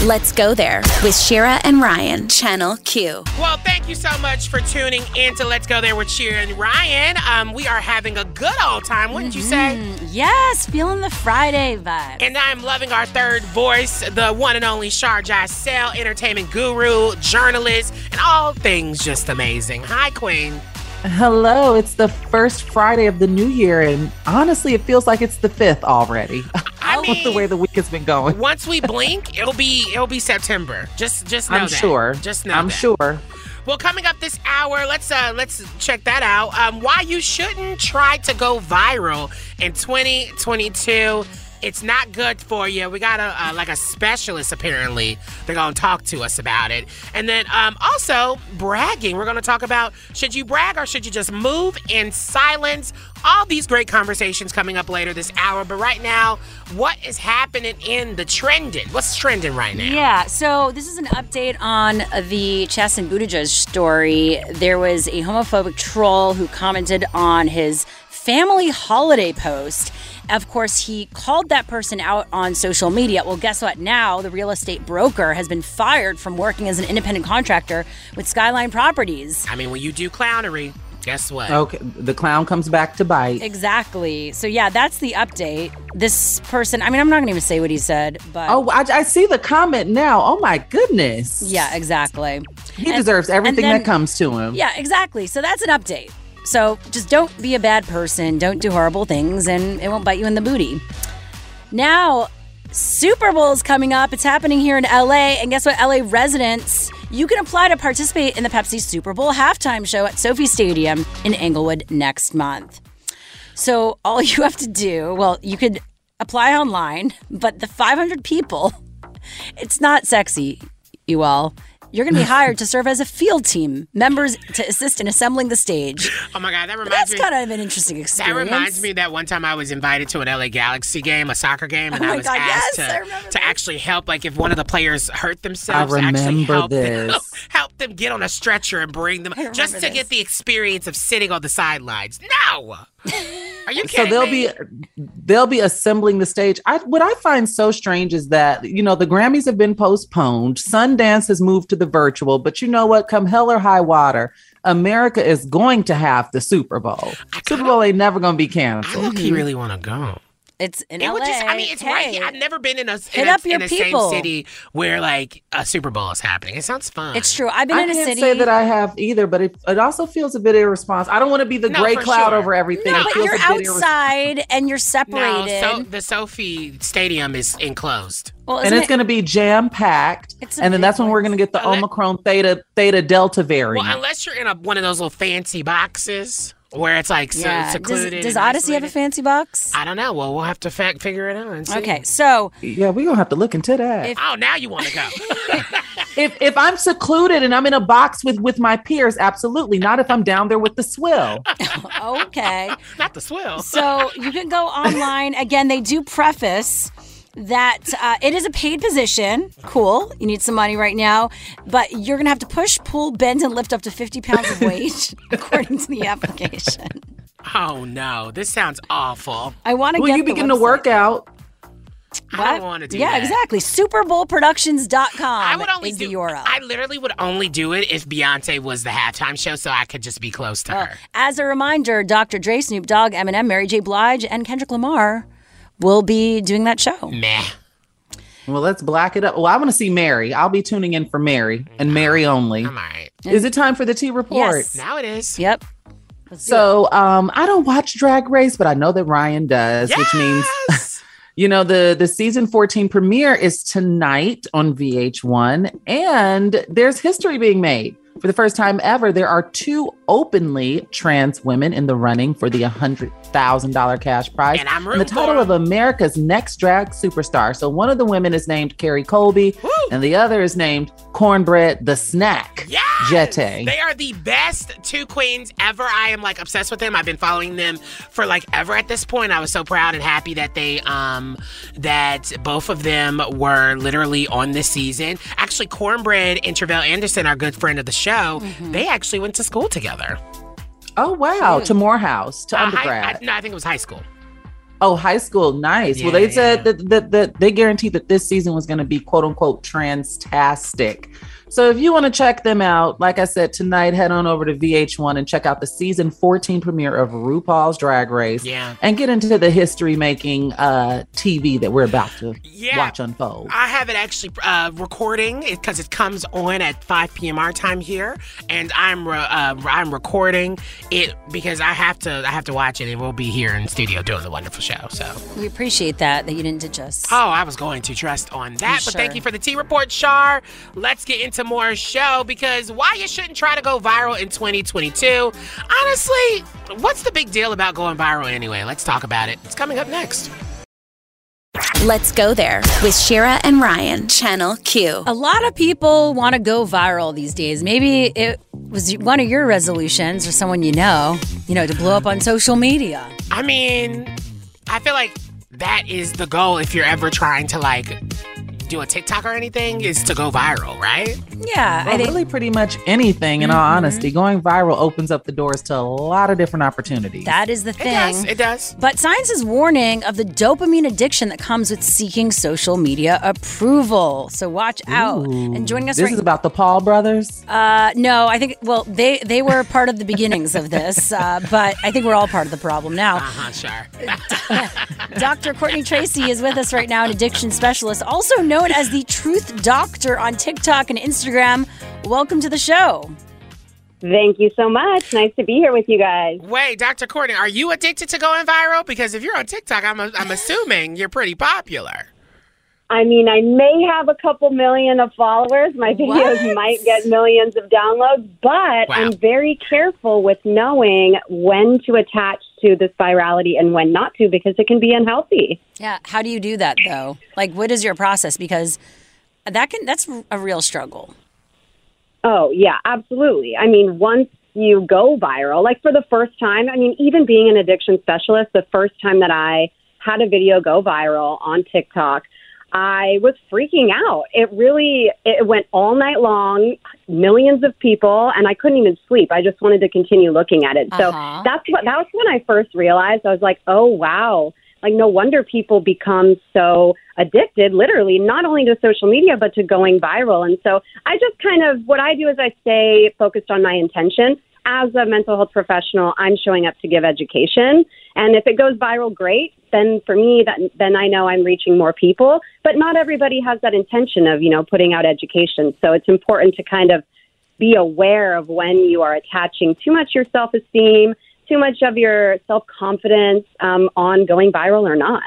Speaker 8: Let's go there with Shira and Ryan, Channel Q.
Speaker 2: Well, thank you so much for tuning in to Let's Go There with Shira and Ryan. Um, we are having a good old time, wouldn't you say?
Speaker 3: Yes, feeling the Friday vibe.
Speaker 2: And I'm loving our third voice, the one and only Shar Jossell, entertainment guru, journalist, and all things just amazing. Hi, Queen.
Speaker 4: Hello, it's the first Friday of the new year, and honestly, it feels like it's the fifth already.
Speaker 2: I
Speaker 4: With the way the week has been going.
Speaker 2: Once we blink, it'll be it'll be September. Just just know
Speaker 4: I'm
Speaker 2: that.
Speaker 4: sure.
Speaker 2: Just know
Speaker 4: I'm
Speaker 2: that.
Speaker 4: sure.
Speaker 2: Well, coming up this hour, let's uh let's check that out. Um, why you shouldn't try to go viral in 2022. It's not good for you. We got a like a specialist apparently. They're gonna talk to us about it, and then um, also bragging. We're gonna talk about should you brag or should you just move in silence. All these great conversations coming up later this hour. But right now, what is happening in the trending? What's trending right now?
Speaker 3: Yeah, so this is an update on the Chasten Buttigieg story. There was a homophobic troll who commented on his family holiday post. Of course, he called that person out on social media. Well, guess what? Now the real estate broker has been fired from working as an independent contractor with Skyline Properties.
Speaker 2: I mean, when you do clownery, guess what?
Speaker 4: Okay, the clown comes back to bite.
Speaker 3: Exactly. So, yeah, that's the update. This person, I mean, I'm not going to even say what he said, but.
Speaker 4: Oh, I, I see the comment now. Oh my goodness.
Speaker 3: Yeah, exactly.
Speaker 4: He
Speaker 3: And-
Speaker 4: deserves everything
Speaker 3: then-
Speaker 4: that comes to him.
Speaker 3: Yeah, exactly. So that's an update. So just don't be a bad person, don't do horrible things, and it won't bite you in the booty. Now, Super Bowl is coming up. It's happening here in LA. And guess what, LA residents? You can apply to participate in the Pepsi Super Bowl halftime show at SoFi Stadium in Inglewood next month. So all you have to do, well, you could apply online, but the 500 people, it's not sexy, you all. You're going to be hired to serve as a field team, members to assist in assembling the stage.
Speaker 2: Oh my God, that reminds
Speaker 3: That's
Speaker 2: me.
Speaker 3: That's kind of an interesting experience.
Speaker 2: That reminds me that one time I was invited to an LA Galaxy game, a soccer game, and
Speaker 3: Oh
Speaker 2: I was
Speaker 3: God,
Speaker 2: asked
Speaker 3: yes, I
Speaker 2: to, to actually help, like if one of the players hurt themselves,
Speaker 4: I
Speaker 2: actually
Speaker 4: remember
Speaker 2: help them, help them get on a stretcher and bring them, just to
Speaker 3: this.
Speaker 2: get the experience of sitting on the sidelines. No, are you
Speaker 4: so they'll
Speaker 2: me?
Speaker 4: be they'll be assembling the stage. I what I find so strange is that you know the Grammys have been postponed. Sundance has moved to the virtual, but you know what? Come hell or high water, America is going to have the Super Bowl. Super Bowl ain't never going to be
Speaker 2: I
Speaker 4: canceled.
Speaker 2: look, he really want to go.
Speaker 3: It's in
Speaker 2: It
Speaker 3: LA.
Speaker 2: would just, I mean, it's right here. I've never been in a,
Speaker 3: Hit
Speaker 2: in a,
Speaker 3: up your
Speaker 2: in the same city where like a Super Bowl is happening. It sounds fun.
Speaker 3: It's true. I've been
Speaker 4: I
Speaker 3: in a
Speaker 4: can't
Speaker 3: city.
Speaker 4: say that I have either, but it, it also feels a bit irresponsible. I don't want to be the
Speaker 2: No,
Speaker 4: gray cloud
Speaker 2: sure.
Speaker 4: over everything.
Speaker 3: no,
Speaker 4: It
Speaker 3: but
Speaker 4: feels
Speaker 3: you're
Speaker 4: a bit
Speaker 3: outside and you're
Speaker 2: No,
Speaker 3: separated.
Speaker 2: so the SoFi Stadium is enclosed.
Speaker 3: well,
Speaker 4: and it's
Speaker 3: it-
Speaker 4: going to be jam packed, and then
Speaker 3: big
Speaker 4: that's when we're going to get the
Speaker 2: Unless-
Speaker 4: Omicron Theta Theta Delta variant.
Speaker 2: Well, unless you're in a, one of those little fancy boxes where it's like
Speaker 3: yeah. Does,
Speaker 2: secluded.
Speaker 3: does
Speaker 2: and
Speaker 3: Odyssey have a fancy box?
Speaker 2: I don't know. Well, we'll have to fa- figure it out and see.
Speaker 3: Okay, so
Speaker 4: yeah, we're gonna have to look into that.
Speaker 3: If-
Speaker 2: Oh, now you want to go?
Speaker 4: if if I'm secluded and I'm in a box with with my peers, absolutely not. If I'm down there with the swill,
Speaker 3: okay.
Speaker 2: Not the swill.
Speaker 3: So you can go online. Again, they do preface that uh, it is a paid position. Cool. You need some money right now, but you're going to have to push, pull, bend, and lift up to 50 pounds of weight, according to the application.
Speaker 2: Oh no, this sounds awful.
Speaker 3: I want to
Speaker 4: will
Speaker 3: get
Speaker 4: you
Speaker 3: the
Speaker 4: begin to
Speaker 3: website.
Speaker 4: work out?
Speaker 2: I don't want to do
Speaker 3: yeah,
Speaker 2: that.
Speaker 3: exactly. SuperBowlProductions.com
Speaker 2: I would only
Speaker 3: is
Speaker 2: do.
Speaker 3: the URL.
Speaker 2: I literally would only do it if Beyonce was the halftime show, so I could just be close to her.
Speaker 3: As a reminder, Dr. Dre, Snoop Dogg, Eminem, Mary J. Blige, and Kendrick Lamar will be doing that show.
Speaker 2: Meh.
Speaker 4: Well, let's black it up. Well, I want to see Mary. I'll be tuning in for Mary and Mary only.
Speaker 2: I'm all right.
Speaker 4: Is it time for the T report?
Speaker 3: Yes.
Speaker 2: Now it is.
Speaker 3: Yep.
Speaker 4: So, um, I don't watch Drag Race, but I know that Ryan does, which means you know the the season 14 premiere is tonight on VH1 and there's history being made. For the first time ever, there are two openly trans women in the running for the $100,000 cash prize
Speaker 2: And I'm
Speaker 4: the title of America's Next Drag Superstar. So one of the women is named Kerri Colby
Speaker 2: Woo!
Speaker 4: and the other is named Kornbread the Snack.
Speaker 2: Yes!
Speaker 4: Jete.
Speaker 2: They are the best two queens ever. I am like obsessed with them. I've been following them for like ever at this point. I was so proud and happy that they um that both of them were literally on this season. Actually, Kornbread and Tre'vell Anderson, our good friend of the show,
Speaker 4: Mm-hmm.
Speaker 2: they actually went to school together.
Speaker 4: Oh wow, to Morehouse, to
Speaker 2: Uh, high-
Speaker 4: undergrad.
Speaker 2: I, no, I think it was high school.
Speaker 4: Oh, high school, nice. well,
Speaker 2: Yeah,
Speaker 4: they said
Speaker 2: yeah.
Speaker 4: that, that that they guaranteed that this season was going to be quote unquote transtastic. So if you want to check them out, like I said tonight, head on over to VH1 and check out the season 14 premiere of RuPaul's Drag Race.
Speaker 2: Yeah.
Speaker 4: and get into the history making uh, TV that we're about to
Speaker 2: Yeah.
Speaker 4: watch unfold.
Speaker 2: I have it actually uh, recording because it comes on at 5 p.m. our time here, and I'm re- uh, I'm recording it because I have to I have to watch it. And it will be here in studio doing the wonderful show. So,
Speaker 3: We appreciate that, that you didn't ditch us.
Speaker 2: oh, I was going to trust on that, but thank you for the T report, Shar. Let's get into more show because why you shouldn't try to go viral in 2022. Honestly, what's the big deal about going viral anyway? Let's talk about it. It's coming up next.
Speaker 8: Let's go there with Shira and Ryan, Channel Q.
Speaker 3: A lot of people want to go viral these days. Maybe it was one of your resolutions or someone you know, you know, to blow up on social media.
Speaker 2: I mean, I feel like that is the goal if you're ever trying to like do a TikTok or anything is to go viral, right?
Speaker 3: Yeah,
Speaker 4: Well,
Speaker 3: I think
Speaker 4: really, pretty much anything. In all
Speaker 2: Mm-hmm.
Speaker 4: honesty, going viral opens up the doors to a lot of different opportunities.
Speaker 3: that is the
Speaker 2: It
Speaker 3: thing.
Speaker 2: does. It does.
Speaker 3: But science is warning of the dopamine addiction that comes with seeking social media approval. So watch out. And joining us
Speaker 4: this
Speaker 3: right
Speaker 4: is about the Paul brothers.
Speaker 3: Uh, no, I think well they they were part of the beginnings of this, uh, but I think we're all part of the problem now.
Speaker 2: Uh huh. Sure.
Speaker 3: Dr. Courtney Tracy is with us right now, an addiction specialist, also known as the Truth Doctor on TikTok and Instagram. Welcome to the show.
Speaker 15: Thank you so much. Nice to be here with you guys.
Speaker 2: Wait, Dr. Courtney, are you addicted to going viral? Because if you're on TikTok, I'm I'm assuming you're pretty popular.
Speaker 15: I mean, I may have a couple million of followers. My videos
Speaker 3: What?
Speaker 15: might get millions of downloads, but I'm very careful with knowing when to attach to this virality and when not to because it can be unhealthy.
Speaker 3: Yeah, how do you do that though? Like, what is your process? Because that can that's a real struggle.
Speaker 15: Oh, yeah, absolutely. I mean, once you go viral, like for the first time, I mean, even being an addiction specialist, the first time that I had a video go viral on TikTok, I was freaking out. It really it went all night long, millions of people, and I couldn't even sleep. I just wanted to continue looking at it. So
Speaker 3: Uh-huh.
Speaker 15: that's what that was when I first realized. I was like, "Oh, wow." Like no wonder people become so addicted literally not only to social media but to going viral. And so I just kind of what I do is I stay focused on my intention. as a mental health professional, I'm showing up to give education. And if it goes viral, great. Then for me, that then I know I'm reaching more people. But not everybody has that intention of you know putting out education. So it's important to kind of be aware of when you are attaching too much your self esteem, too much of your self confidence um, on going viral or not.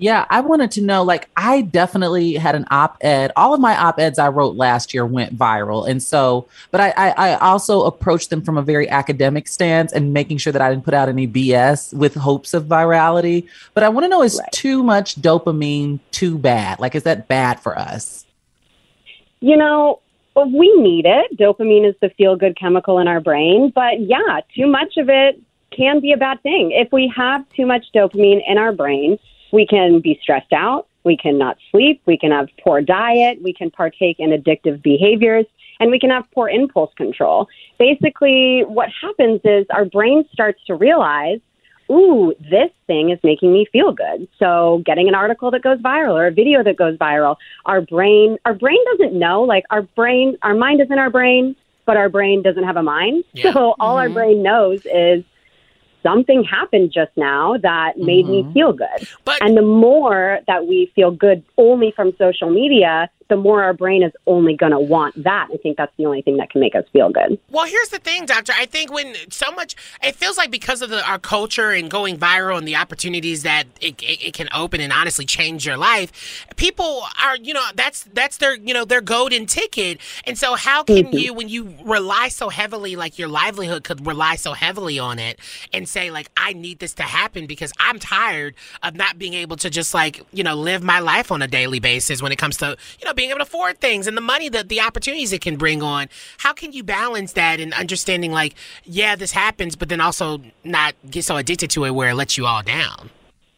Speaker 4: Yeah, I wanted to know like, I definitely had an op ed. All of my op eds I wrote last year went viral. And so, but I, I, I, also approached them from a very academic stance and making sure that I didn't put out any BS with hopes of virality. But I want to know is right. too much dopamine too bad? Like, is that bad for us?
Speaker 15: You know, we need it. Dopamine is the feel good chemical in our brain. But yeah, too much of it can be a bad thing. If we have too much dopamine in our brain, we can be stressed out. We can not sleep. We can have poor diet. We can partake in addictive behaviors and we can have poor impulse control. Basically, what happens is our brain starts to realize, ooh, this thing is making me feel good. So getting an article that goes viral or a video that goes viral, our brain, our brain doesn't know, like our brain, our mind is in our brain, but our brain doesn't have a mind. Yeah. So all mm-hmm. our brain knows is something happened just now that made mm-hmm. me feel good. But, and the more that we feel good only from social media, the more our brain is only going to want that. I think that's the only thing that can make us feel good.
Speaker 2: Well, here's the thing, doctor. I think when so much, it feels like because of the, our culture and going viral and the opportunities that it, it, it, can open and honestly change your life, people are, you know, that's that's their, you know, their golden ticket. And so, how can mm-hmm. you, when you rely so heavily, like your livelihood could rely so heavily on it, and say like, I need this to happen because I'm tired of not being able to just like, you know, live my life on a daily basis when it comes to, you know being able to afford things and the money that the opportunities it can bring on. How can you balance that and understanding like, yeah, this happens, but then also not get so addicted to it where it lets you all down?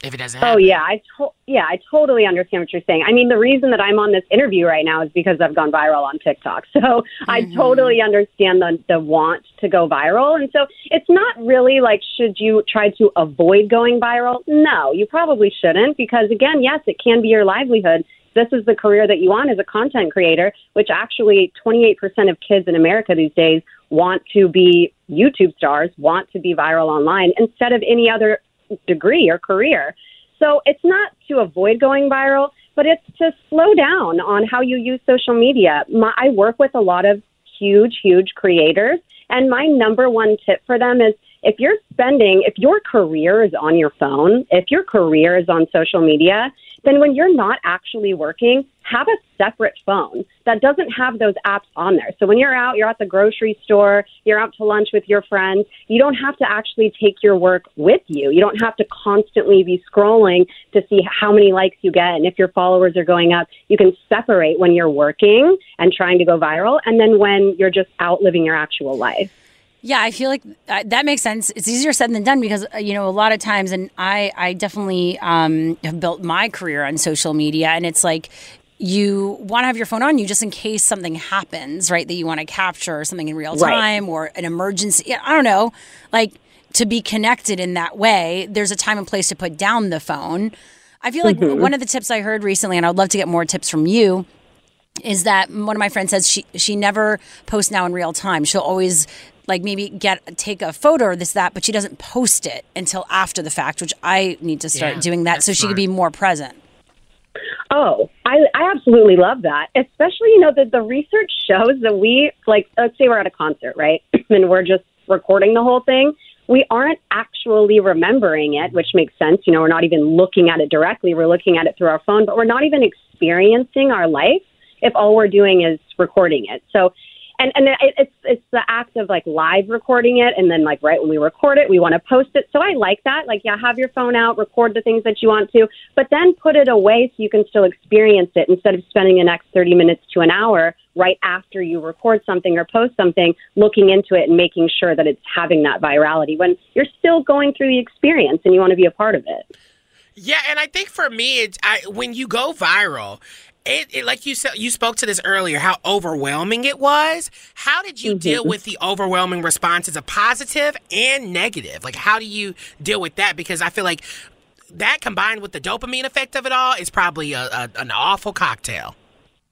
Speaker 2: If it doesn't
Speaker 15: happen. Oh yeah, I to- yeah, I totally understand what you're saying. I mean, the reason that I'm on this interview right now is because I've gone viral on TikTok. So mm-hmm. I totally understand the the want to go viral. And so it's not really like should you try to avoid going viral? No, you probably shouldn't because again, yes, it can be your livelihood this is the career that you want as a content creator, which actually 28% of kids in America these days want to be YouTube stars, want to be viral online instead of any other degree or career. So it's not to avoid going viral, but it's to slow down on how you use social media. My, I work with a lot of huge, huge creators, and my number one tip for them is if you're spending, if your career is on your phone, if your career is on social media, then when you're not actually working, have a separate phone that doesn't have those apps on there. So when you're out, you're at the grocery store, you're out to lunch with your friends, you don't have to actually take your work with you. You don't have to constantly be scrolling to see how many likes you get and if your followers are going up. You can separate when you're working and trying to go viral and then when you're just out living your actual life.
Speaker 3: Yeah, I feel like uh, that makes sense. It's easier said than done because uh, you know a lot of times, and I I definitely um, have built my career on social media, and it's like you want to have your phone on you just in case something happens, right? That you want to capture something in real time right. or an emergency. I don't know, like to be connected in that way. There's a time and place to put down the phone. I feel like mm-hmm. one of the tips I heard recently, and I'd love to get more tips from you, is that one of my friends says she she never posts now in real time. She'll always like maybe get take a photo or this that, but she doesn't post it until after the fact, which I need to start
Speaker 2: yeah,
Speaker 3: doing that so smart. she could be more present.
Speaker 15: Oh, I, I absolutely love that. Especially, you know, that the research shows that we, like, let's say we're at a concert, right? and we're just recording the whole thing. We aren't actually remembering it, which makes sense. You know, we're not even looking at it directly. We're looking at it through our phone, but we're not even experiencing our life if all we're doing is recording it. So and and it, it's it's the act of like live recording it, and then like right when we record it, we want to post it. So I like that. Like, yeah, have your phone out, record the things that you want to, but then put it away so you can still experience it instead of spending the next thirty minutes to an hour right after you record something or post something, looking into it and making sure that it's having that virality when you're still going through the experience and you want to be a part of it.
Speaker 2: Yeah, and I think for me, it's I, when you go viral, it, it, like you said you spoke to this earlier how overwhelming it was. How did you mm-hmm. deal with the overwhelming responses of positive and negative? Like how do you deal with that? Because i feel like that combined with the dopamine effect of it all is probably a, a, an awful cocktail.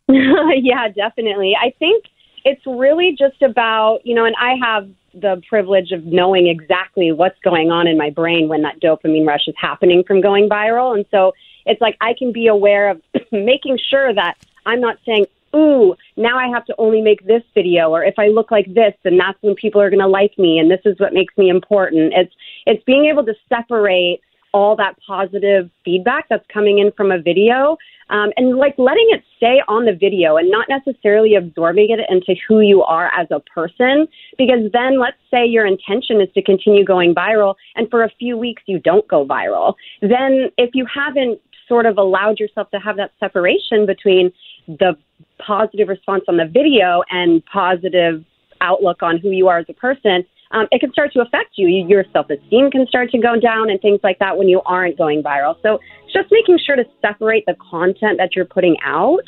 Speaker 15: Yeah definitely. I think it's really just about, you know, and I have the privilege of knowing exactly what's going on in my brain when that dopamine rush is happening from going viral. And so it's like I can be aware of making sure that I'm not saying, ooh, now I have to only make this video, or if I look like this, then that's when people are going to like me, and this is what makes me important. It's it's being able to separate all that positive feedback that's coming in from a video um, and like letting it stay on the video and not necessarily absorbing it into who you are as a person because then let's say your intention is to continue going viral and for a few weeks you don't go viral then if you haven't sort of allowed yourself to have that separation between the positive response on the video and positive outlook on who you are as a person um, it can start to affect you. Your self esteem can start to go down and things like that when you aren't going viral. So just making sure to separate the content that you're putting out,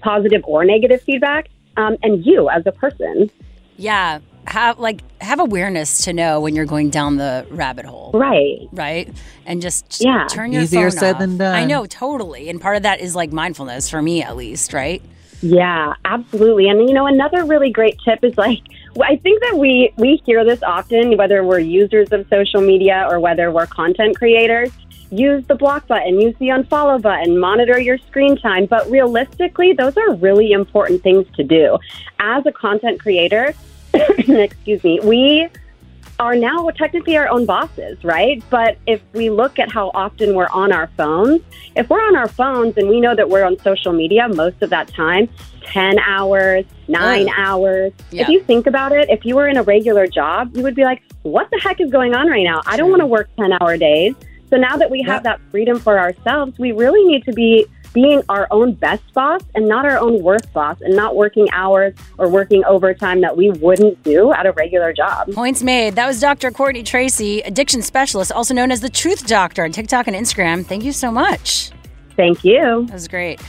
Speaker 15: positive or negative feedback, um, and you as a person.
Speaker 3: Yeah. Have like have awareness to know when you're going down the rabbit hole.
Speaker 15: Right.
Speaker 3: Right. And just
Speaker 15: Yeah.
Speaker 3: turn your
Speaker 4: Easier
Speaker 3: phone
Speaker 4: said
Speaker 3: off.
Speaker 4: than done.
Speaker 3: I know, totally. And part of that is like mindfulness for me at least, right?
Speaker 15: Yeah, absolutely. And you know, another really great tip is like I think that we we hear this often, whether we're users of social media or whether we're content creators. Use the block button, use the unfollow button, monitor your screen time. But realistically, those are really important things to do. As a content creator, excuse me, we are now technically our own bosses, right? But if we look at how often we're on our phones, if we're on our phones and we know that we're on social media most of that time, 10 hours, nine hours,
Speaker 3: Yeah.
Speaker 15: if you think about it, if you were in a regular job, you would be like, what the heck is going on right now? I don't want to work 10 hour days. So now that we have that freedom for ourselves, we really need to be being our own best boss and not our own worst boss and not working hours or working overtime that we wouldn't do at a regular job.
Speaker 3: Points made. That was Dr. Courtney Tracy, addiction specialist, also known as the Truth Doctor on TikTok and Instagram. Thank you so much.
Speaker 15: Thank you.
Speaker 3: That was great.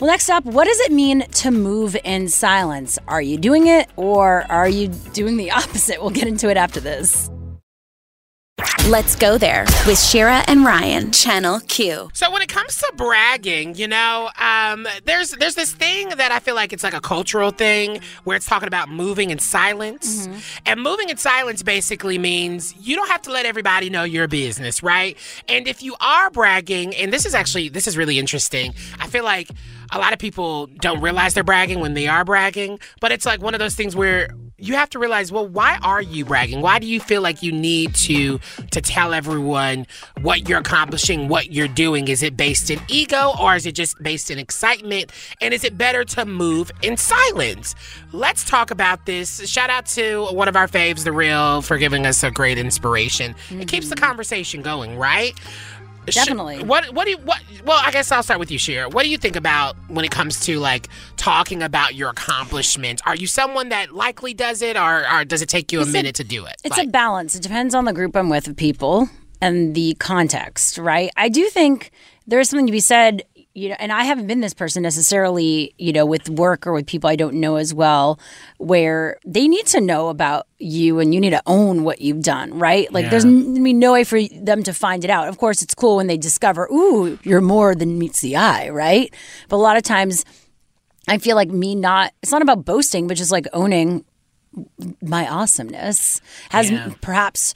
Speaker 3: Well, next up, what does it mean to move in silence? Are you doing it or are you doing the opposite? We'll get into it after this.
Speaker 8: Let's go there with Shira and Ryan, Channel Q.
Speaker 2: So when it comes to bragging, you know, um, there's there's this thing that I feel like it's like a cultural thing where it's talking about moving in silence, and moving in silence basically means you don't have to let everybody know your business, right? And if you are bragging, and this is actually this is really interesting, I feel like a lot of people don't realize they're bragging when they are bragging, but it's like one of those things where you have to realize well why are you bragging? Why do you feel like you need to to tell everyone what you're accomplishing what you're doing? Is it based in ego or is it just based in excitement? And is it better to move in silence? Let's talk about this. Shout out to one of our faves the real for giving us a great inspiration. It keeps the mm-hmm. conversation going right Sh-
Speaker 3: Definitely.
Speaker 2: What what do you what well, I guess I'll start with you, Shira. What do you think about when it comes to like talking about your accomplishments? Are you someone that likely does it or, or does it take you a
Speaker 3: It's a-
Speaker 2: minute to do it?
Speaker 3: It's
Speaker 2: Like-
Speaker 3: a balance. It depends on the group I'm with of people and the context, right? I do think there's something to be said, you know, and I haven't been this person necessarily, you know, with work or with people I don't know as well, where they need to know about you and you need to own what you've done, right? Like there's
Speaker 16: Yeah.
Speaker 3: n- I mean, no way for them to find it out. Of course, it's cool when they discover, ooh, you're more than meets the eye, right? But a lot of times, I feel like me not, it's not about boasting, but just like owning my awesomeness has
Speaker 16: Yeah.
Speaker 3: perhaps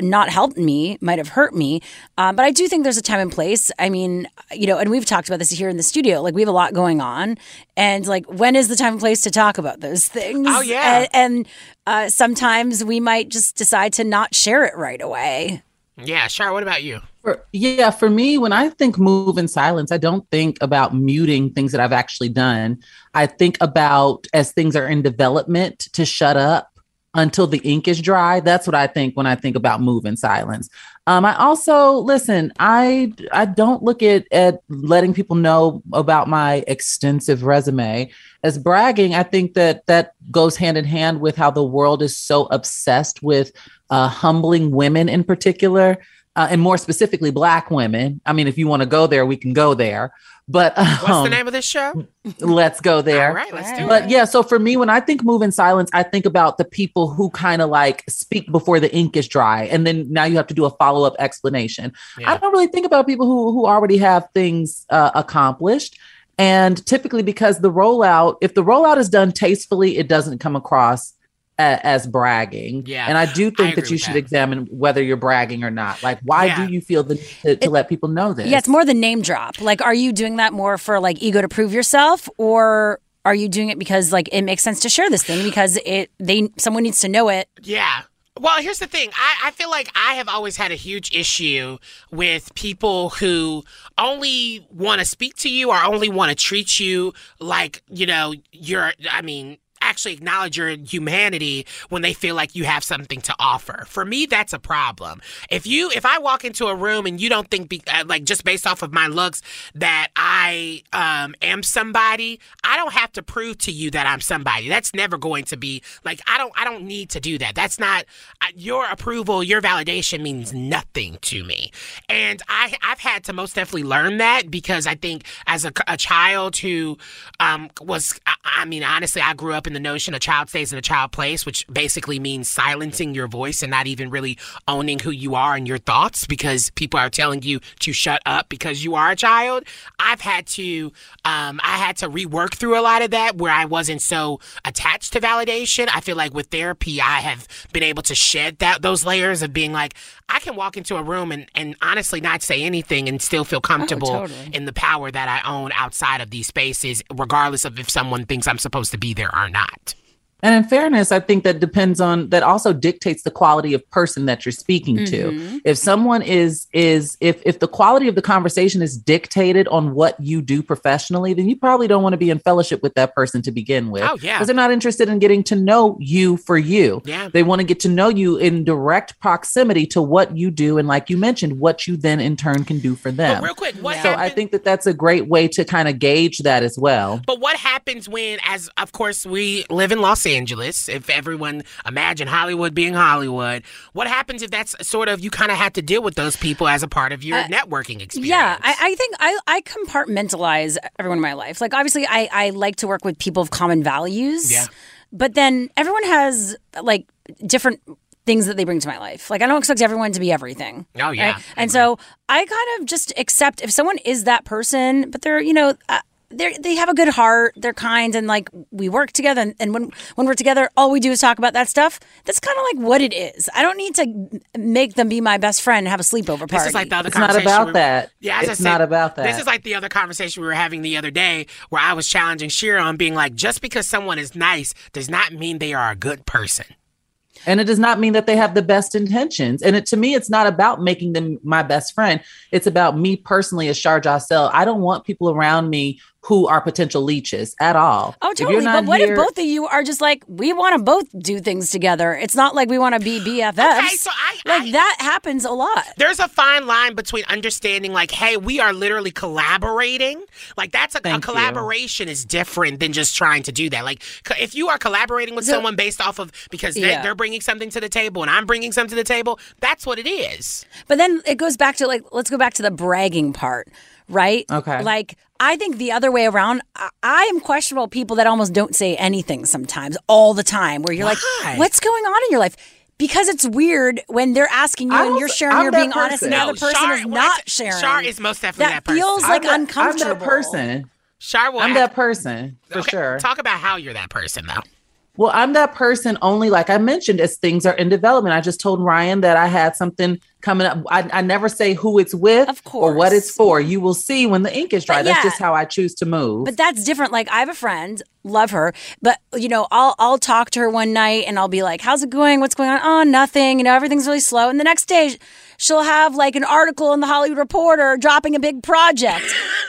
Speaker 3: not helped me, might have hurt me. Um, but I do think there's a time and place. I mean, you know, and we've talked about this here in the studio. Like we have a lot going on, and like when is the time and place to talk about those things?
Speaker 2: Oh, yeah.
Speaker 3: and, and uh, sometimes we might just decide to not share it right away.
Speaker 2: Yeah, Shar, what about you?
Speaker 4: For, yeah, for me, when I think move in silence, I don't think about muting things that I've actually done. I think about as things are in development to shut up until the ink is dry. That's what I think when I think about move in silence. Um, I also listen. I I don't look at at letting people know about my extensive resume as bragging. I think that that goes hand in hand with how the world is so obsessed with uh, humbling women in particular uh, and more specifically black women i mean if you want to go there we can go there but
Speaker 2: What's the
Speaker 4: um,
Speaker 2: name of this show?
Speaker 4: let's go there
Speaker 2: All right, let's do
Speaker 4: but
Speaker 2: it.
Speaker 4: yeah so for me when i think move in silence i think about the people who kind of like speak before the ink is dry and then now you have to do a follow-up explanation i don't really think about people who who already have things uh, accomplished And typically, because the rollout, if the rollout is done tastefully, it doesn't come across a, as bragging.
Speaker 2: Yeah,
Speaker 4: And I do
Speaker 2: I
Speaker 4: think that you should
Speaker 2: that.
Speaker 4: examine whether you're bragging or not. Like, why
Speaker 3: Yeah.
Speaker 4: do you feel the need to, to let people know this?
Speaker 3: Yeah, it's more the name drop. Like, are you doing that more for like ego to prove yourself, or are you doing it because like it makes sense to share this thing because it they someone needs to know it?
Speaker 2: Yeah. Well, here's the thing. I, I feel like I have always had a huge issue with people who only want to speak to you or only want to treat you like, you know, you're, I mean, actually acknowledge your humanity when they feel like you have something to offer. For me, that's a problem. If you, if I walk into a room and you don't think, be, uh, like, just based off of my looks, that I um, am somebody, I don't have to prove to you that I'm somebody. That's never going to be like I don't, I don't need to do that. That's not your approval, your validation means nothing to me. And I, I've had to most definitely learn that because I think as a, a child who um, was, I, I mean, honestly, I grew up in the notion a child stays in a child place, which basically means silencing your voice and not even really owning who you are and your thoughts because people are telling you to shut up because you are a child. I've had to, um, I had to rework through a lot of that where I wasn't so attached to validation. I feel like with therapy, I have been able to shed that those layers of being like, I can walk into a room and, and honestly not say anything and still feel oh, comfortable
Speaker 3: totally.
Speaker 2: in the power that I own outside of these spaces, regardless of if someone thinks I'm supposed to be there or not.
Speaker 4: And in fairness, I think that depends on that also dictates the quality of person that you're speaking
Speaker 3: Mhm.
Speaker 4: to. If someone is is if if the quality of the conversation is dictated on what you do professionally, then you probably don't want to be in fellowship with that person to begin with.
Speaker 2: Oh, yeah.
Speaker 4: Because they're not interested in getting to know you for you.
Speaker 2: Yeah.
Speaker 4: They want to get to know you in direct proximity to what you do and like you mentioned, what you then in turn can do for them.
Speaker 2: real quick, what
Speaker 4: so I think that that's a great way to kind of gauge that as well.
Speaker 2: But what happens when, as of course, we live in Los Angeles? If everyone imagine Hollywood being Hollywood, what happens if that's sort of you kind of have to deal with those people as a part of your
Speaker 3: Uh,
Speaker 2: networking experience?
Speaker 3: Yeah, I, I think I, I compartmentalize everyone in my life. Like, obviously, I, I like to work with people of common values.
Speaker 2: Yeah.
Speaker 3: But then everyone has like different things that they bring to my life. Like, I don't expect everyone to be everything.
Speaker 2: Oh, yeah.
Speaker 3: right? And so I kind of just accept if someone is that person, but they're, you know, uh, they they have a good heart, they're kind, and like we work together. And, and when when we're together, all we do is talk about that stuff. That's kind of like what it is. I don't need to make them be my best friend and have a sleepover party.
Speaker 2: This is like the other
Speaker 4: It's not
Speaker 2: conversation
Speaker 4: about
Speaker 2: we-
Speaker 4: that.
Speaker 2: Yeah,
Speaker 4: It's
Speaker 2: said,
Speaker 4: not about that.
Speaker 2: This
Speaker 4: that.
Speaker 2: is like the other conversation we were having the other day, where I was challenging Shira on being like, just because someone is nice does not mean they are a good person.
Speaker 4: And it does not mean that they have the best intentions. And it, to me, it's not about making them my best friend. It's about me personally as Shar Jossell. I don't want people around me who are potential leeches at all.
Speaker 3: Oh, totally. But what
Speaker 4: here-
Speaker 3: if both of you are just like, we want to both do things together? It's not like we want to be BFFs.
Speaker 2: Okay, so I,
Speaker 3: like that happens a lot.
Speaker 2: There's a fine line between understanding, like, hey, we are literally collaborating. Like, that's a, a
Speaker 4: Thank you.
Speaker 2: collaboration is different than just trying to do that. Like, if you are collaborating with
Speaker 3: So-
Speaker 2: someone based off of because they,
Speaker 3: Yeah.
Speaker 2: they're bringing something to the table and I'm bringing something to the table, that's what it is.
Speaker 3: But then it goes back to like, let's go back to the bragging part, right?
Speaker 4: Okay.
Speaker 3: Like, I think the other way around, I, I am questionable people that almost don't say anything sometimes, all the time, where you're
Speaker 2: Why?
Speaker 3: like, what's going on in your life? Because it's weird when they're asking you and you're sharing,
Speaker 4: I'm
Speaker 3: you're
Speaker 4: that
Speaker 3: being honest, and the
Speaker 2: No,
Speaker 3: other person
Speaker 2: Shar-
Speaker 3: is not
Speaker 2: that's-
Speaker 3: sharing.
Speaker 2: Shar is most definitely that person.
Speaker 3: feels like
Speaker 4: I'm that-
Speaker 3: uncomfortable.
Speaker 4: I'm that person.
Speaker 2: Shar will
Speaker 4: I'm
Speaker 2: act-
Speaker 4: that person for
Speaker 2: Okay,
Speaker 4: sure.
Speaker 2: Talk about how you're that person, though.
Speaker 4: Well, I'm that person only, like I mentioned, as things are in development. I just told Ryan that I had something coming up. I, I never say who it's with
Speaker 3: Of
Speaker 4: or what it's for. You will see when the ink is dry.
Speaker 3: But
Speaker 4: That's
Speaker 3: yeah.
Speaker 4: just how I choose to move.
Speaker 3: But that's different. Like I have a friend, love her, but you know, I'll I'll talk to her one night and I'll be like, "How's it going? What's going on?" Oh, nothing. You know, everything's really slow. And the next day, she'll have like an article in the Hollywood Reporter dropping a big project.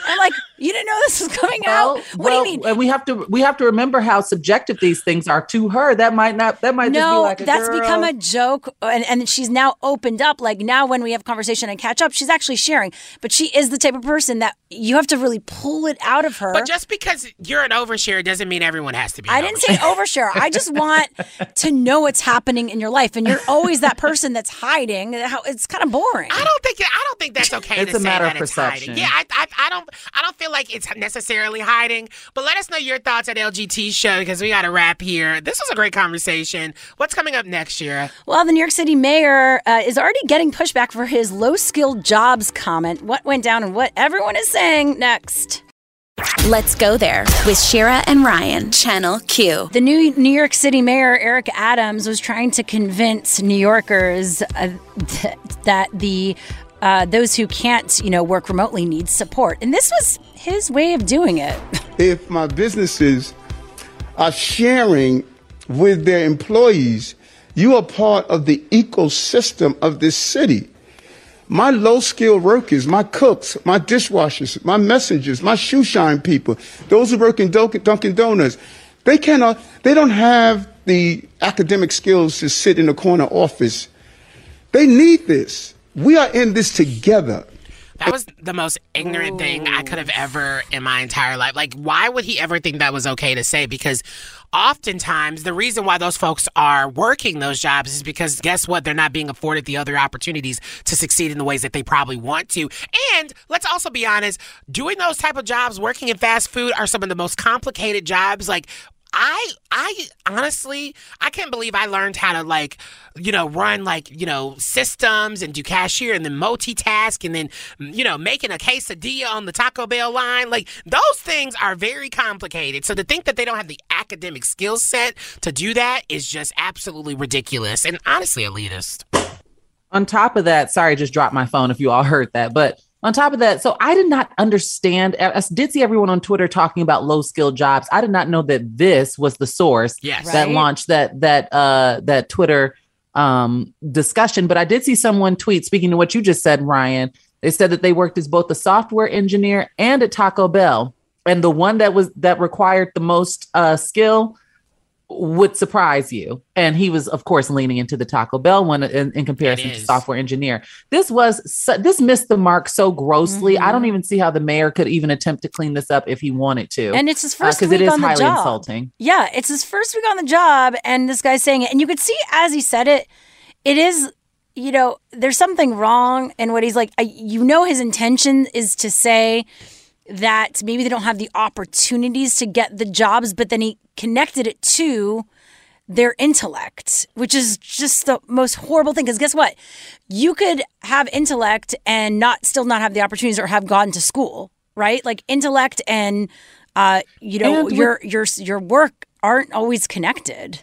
Speaker 3: I'm like, "You didn't know this was coming out? What
Speaker 4: well,
Speaker 3: do you mean?"
Speaker 4: And we have to we have to remember how subjective these things are to her. That might not. That might just be
Speaker 3: No,
Speaker 4: like a
Speaker 3: that's
Speaker 4: girl.
Speaker 3: become a joke, and and she's now opened up. Like now, when we have conversation and catch up, she's actually sharing. But she is the type of person that you have to really pull it out of her.
Speaker 2: But just because you're an overshare doesn't mean everyone has to be.
Speaker 3: I didn't say overshare. I just want to know what's happening in your life, and you're always that person that's hiding. How it's kind of boring.
Speaker 2: I don't think I don't think that's okay
Speaker 4: It's
Speaker 2: to
Speaker 4: a
Speaker 2: say
Speaker 4: matter
Speaker 2: that
Speaker 4: of
Speaker 2: it's hiding.
Speaker 4: perception.
Speaker 2: Yeah, I, I I don't I don't feel like it's necessarily hiding. But let us know your thoughts at LGT show because we got to wrap here. This was a great conversation. What's coming up next year?
Speaker 3: Well, the New York City mayor uh, is already getting pushback for his low skilled jobs comment. What went down and what everyone is saying next.
Speaker 8: Let's go there with Shira and Ryan, Channel Q.
Speaker 3: The new New York City Mayor Eric Adams was trying to convince New Yorkers uh, th- that the uh, those who can't, you know, work remotely need support, and this was his way of doing it.
Speaker 16: if my businesses are sharing with their employees, you are part of the ecosystem of this city. My low skilled workers, my cooks, my dishwashers, my messengers, my shoe shine people, those who work in Dunkin' Donuts, they cannot, they don't have the academic skills to sit in a corner office. They need this. We are in this together.
Speaker 2: That was the most ignorant thing I could have ever in my entire life. Like, why would he ever think that was okay to say? Because oftentimes the reason why those folks are working those jobs is because guess what? They're not being afforded the other opportunities to succeed in the ways that they probably want to. And let's also be honest, doing those type of jobs, working in fast food are some of the most complicated jobs. Like I I honestly I can't believe I learned how to like you know run like you know systems and do cashier and then multitask and then mm, you know making a quesadilla on the Taco Bell line like those things are very complicated so to think that they don't have the academic skill set to do that is just absolutely ridiculous and honestly elitist.
Speaker 4: On top of that, sorry, I just dropped my phone if you all heard that, but on top of that, so I did not understand. I did see everyone on Twitter talking about low skilled jobs. I did not know that this was the source
Speaker 2: yes.
Speaker 4: that
Speaker 2: right?
Speaker 4: launched that that uh that Twitter um discussion. But I did see someone tweet, speaking to what you just said, Ryan. They said that they worked as both a software engineer and at Taco Bell. And the one that was that required the most uh skill would surprise you. And he was, of course, leaning into the Taco Bell one in, in comparison to software engineer. This was so, this missed the mark so grossly. Mm-hmm. I don't even see how the mayor could even attempt to clean this up if he wanted to.
Speaker 3: And it's his first
Speaker 4: because
Speaker 3: uh,
Speaker 4: it is
Speaker 3: on
Speaker 4: highly
Speaker 3: the job.
Speaker 4: insulting.
Speaker 3: Yeah, it's his first week on the job, and this guy's saying it, and you could see as he said it, it is. You know, there's something wrong in what he's like. I, you know, his intention is to say that maybe they don't have the opportunities to get the jobs, but then he connected it to their intellect, which is just the most horrible thing. Because guess what? You could have intellect and not still not have the opportunities or have gone to school, right? Like intellect and uh, you know
Speaker 4: And
Speaker 3: your your your work aren't always connected.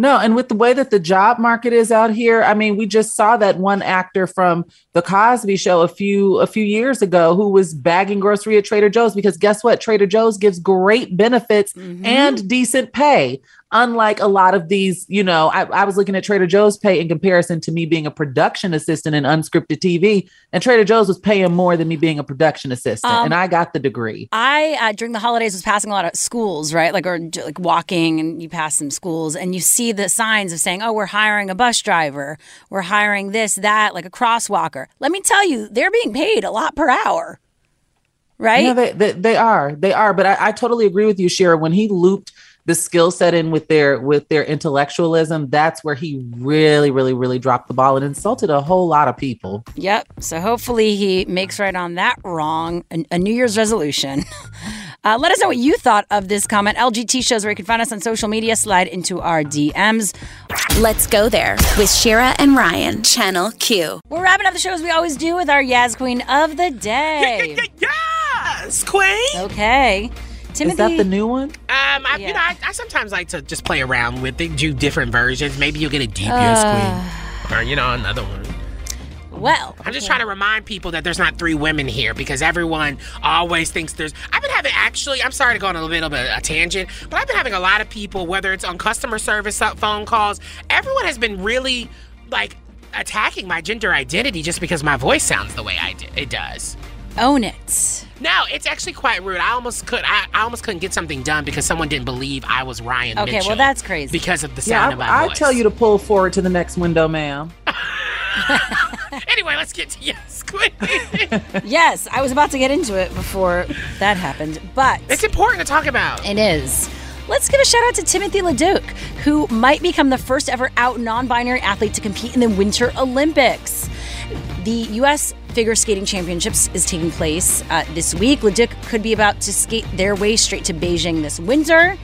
Speaker 4: No, and with the way that the job market is out here, I mean, we just saw that one actor from the Cosby Show a few a few years ago who was bagging grocery at Trader Joe's because guess what? Trader Joe's gives great benefits mm-hmm. and decent pay. Unlike a lot of these, you know, I, I was looking at Trader Joe's pay in comparison to me being a production assistant in unscripted TV, and Trader Joe's was paying more than me being a production assistant,
Speaker 3: Um,
Speaker 4: and I got the degree.
Speaker 3: I uh, during the holidays was passing a lot of schools, right? Like or like walking, and you pass some schools, and you see the signs of saying, "Oh, we're hiring a bus driver, we're hiring this, that, like a crosswalker." Let me tell you, they're being paid a lot per hour, right?
Speaker 4: No, they, they they are they are, but I, I totally agree with you, Shira. When he looped the skill set in with their with their intellectualism, that's where he really, really, really dropped the ball and insulted a whole lot of people.
Speaker 3: Yep. So hopefully he makes right on that wrong. A, a New Year's resolution. Uh, let us know what you thought of this comment. LGT shows where you can find us on social media. Slide into our DMs.
Speaker 8: Let's go there with Shira and Ryan, Channel Q.
Speaker 3: We're wrapping up the show as we always do with our Yaz Queen of the day.
Speaker 2: yes, Queen.
Speaker 3: Okay. Timothy.
Speaker 4: Is that the new one?
Speaker 2: Um, I, you know, I, I sometimes like to just play around with it, do different versions. Maybe you'll get a deep yes queen, or you know, another one.
Speaker 3: Well,
Speaker 2: I'm just trying to remind people that there's not three women here because everyone always thinks there's. I've been having actually. I'm sorry to go on a little bit of a tangent, but I've been having a lot of people, whether it's on customer service uh, phone calls, everyone has been really like attacking my gender identity just because my voice sounds the way I did. It does.
Speaker 3: Own it.
Speaker 2: No, it's actually quite rude. I almost could. I, I almost couldn't get something done because someone didn't believe I was Ryan.
Speaker 3: Okay,
Speaker 2: Mitchell
Speaker 3: well that's crazy.
Speaker 2: because of the
Speaker 4: Yeah,
Speaker 2: sound of my
Speaker 4: I, I
Speaker 2: voice.
Speaker 4: tell you to pull forward to the next window, ma'am.
Speaker 2: anyway, let's get to yes, Queen.
Speaker 3: yes, I was about to get into it before that happened, but
Speaker 2: it's important to talk about.
Speaker 3: It is. Let's give a shout out to Timothy Leduc, who might become the first ever out non binary athlete to compete in the Winter Olympics. The U.S. Figure Skating Championships is taking place uh, this week. Leduc could be about to skate their way straight to Beijing this winter.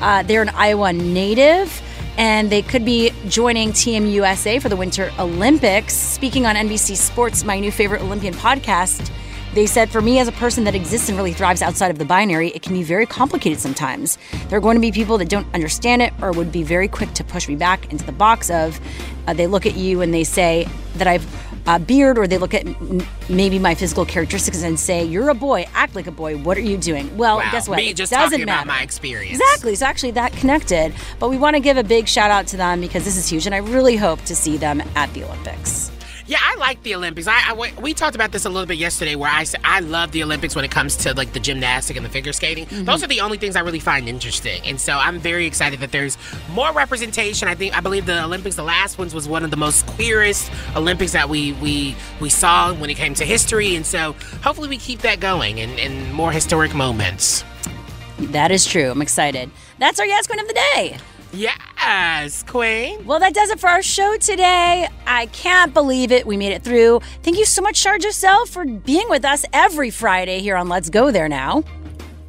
Speaker 3: Uh, they're an Iowa native, and they could be joining Team USA for the Winter Olympics. Speaking on NBC Sports, my new favorite Olympian podcast, They said, for me as a person that exists and really thrives outside of the binary, it can be very complicated sometimes. There are going to be people that don't understand it or would be very quick to push me back into the box of uh, they look at you and they say that I've a beard or they look at m- maybe my physical characteristics and say, You're a boy, act like a boy, what are you doing? Well,
Speaker 2: Wow,
Speaker 3: guess what?
Speaker 2: me
Speaker 3: It
Speaker 2: just
Speaker 3: doesn't
Speaker 2: talking
Speaker 3: matter.
Speaker 2: about my experience.
Speaker 3: Exactly. So actually that connected. But we want to give a big shout out to them because this is huge and I really hope to see them at the Olympics.
Speaker 2: Yeah, I like the Olympics. I, I we- talked about this a little bit yesterday, where I said I love the Olympics when it comes to like the gymnastic and the figure skating.
Speaker 3: Mm-hmm.
Speaker 2: Those are the only things I really find interesting, and so I'm very excited that there's more representation. I think I believe the Olympics, the last ones, was one of the most queerest Olympics that we we we saw when it came to history, and so hopefully we keep that going and, and more historic moments.
Speaker 3: That is true. I'm excited. That's our Yes Queen of the Day.
Speaker 2: Yes, Queen.
Speaker 3: Well, that does it for our show today. I can't believe it. We made it through. Thank you so much, Shar Jossell, for being with us every Friday here on Let's Go There Now.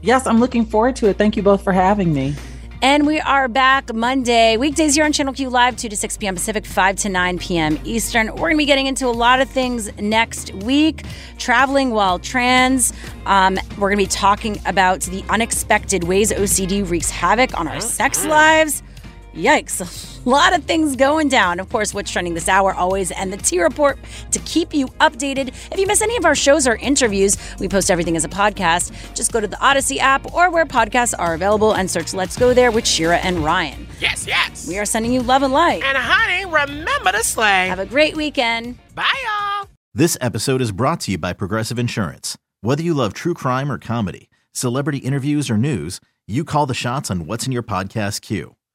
Speaker 4: Yes, I'm looking forward to it. Thank you both for having me.
Speaker 3: And we are back Monday, weekdays here on Channel Q Live, 2 to 6 p.m. Pacific, 5 to 9 p.m. Eastern. We're going to be getting into a lot of things next week. Traveling while trans. Um, we're going to be talking about the unexpected ways OCD wreaks havoc on our sex lives. Yikes. A lot of things going down. Of course, what's trending this hour always, and the T Report to keep you updated. If you miss any of our shows or interviews, we post everything as a podcast. Just go to the Audacy app or where podcasts are available and search Let's Go There with Shira and Ryan.
Speaker 2: Yes, yes.
Speaker 3: We are sending you love and light.
Speaker 2: And honey, remember to slay.
Speaker 3: Have a great weekend.
Speaker 2: Bye, y'all.
Speaker 1: This episode is brought to you by Progressive Insurance. Whether you love true crime or comedy, celebrity interviews or news, you call the shots on what's in your podcast queue.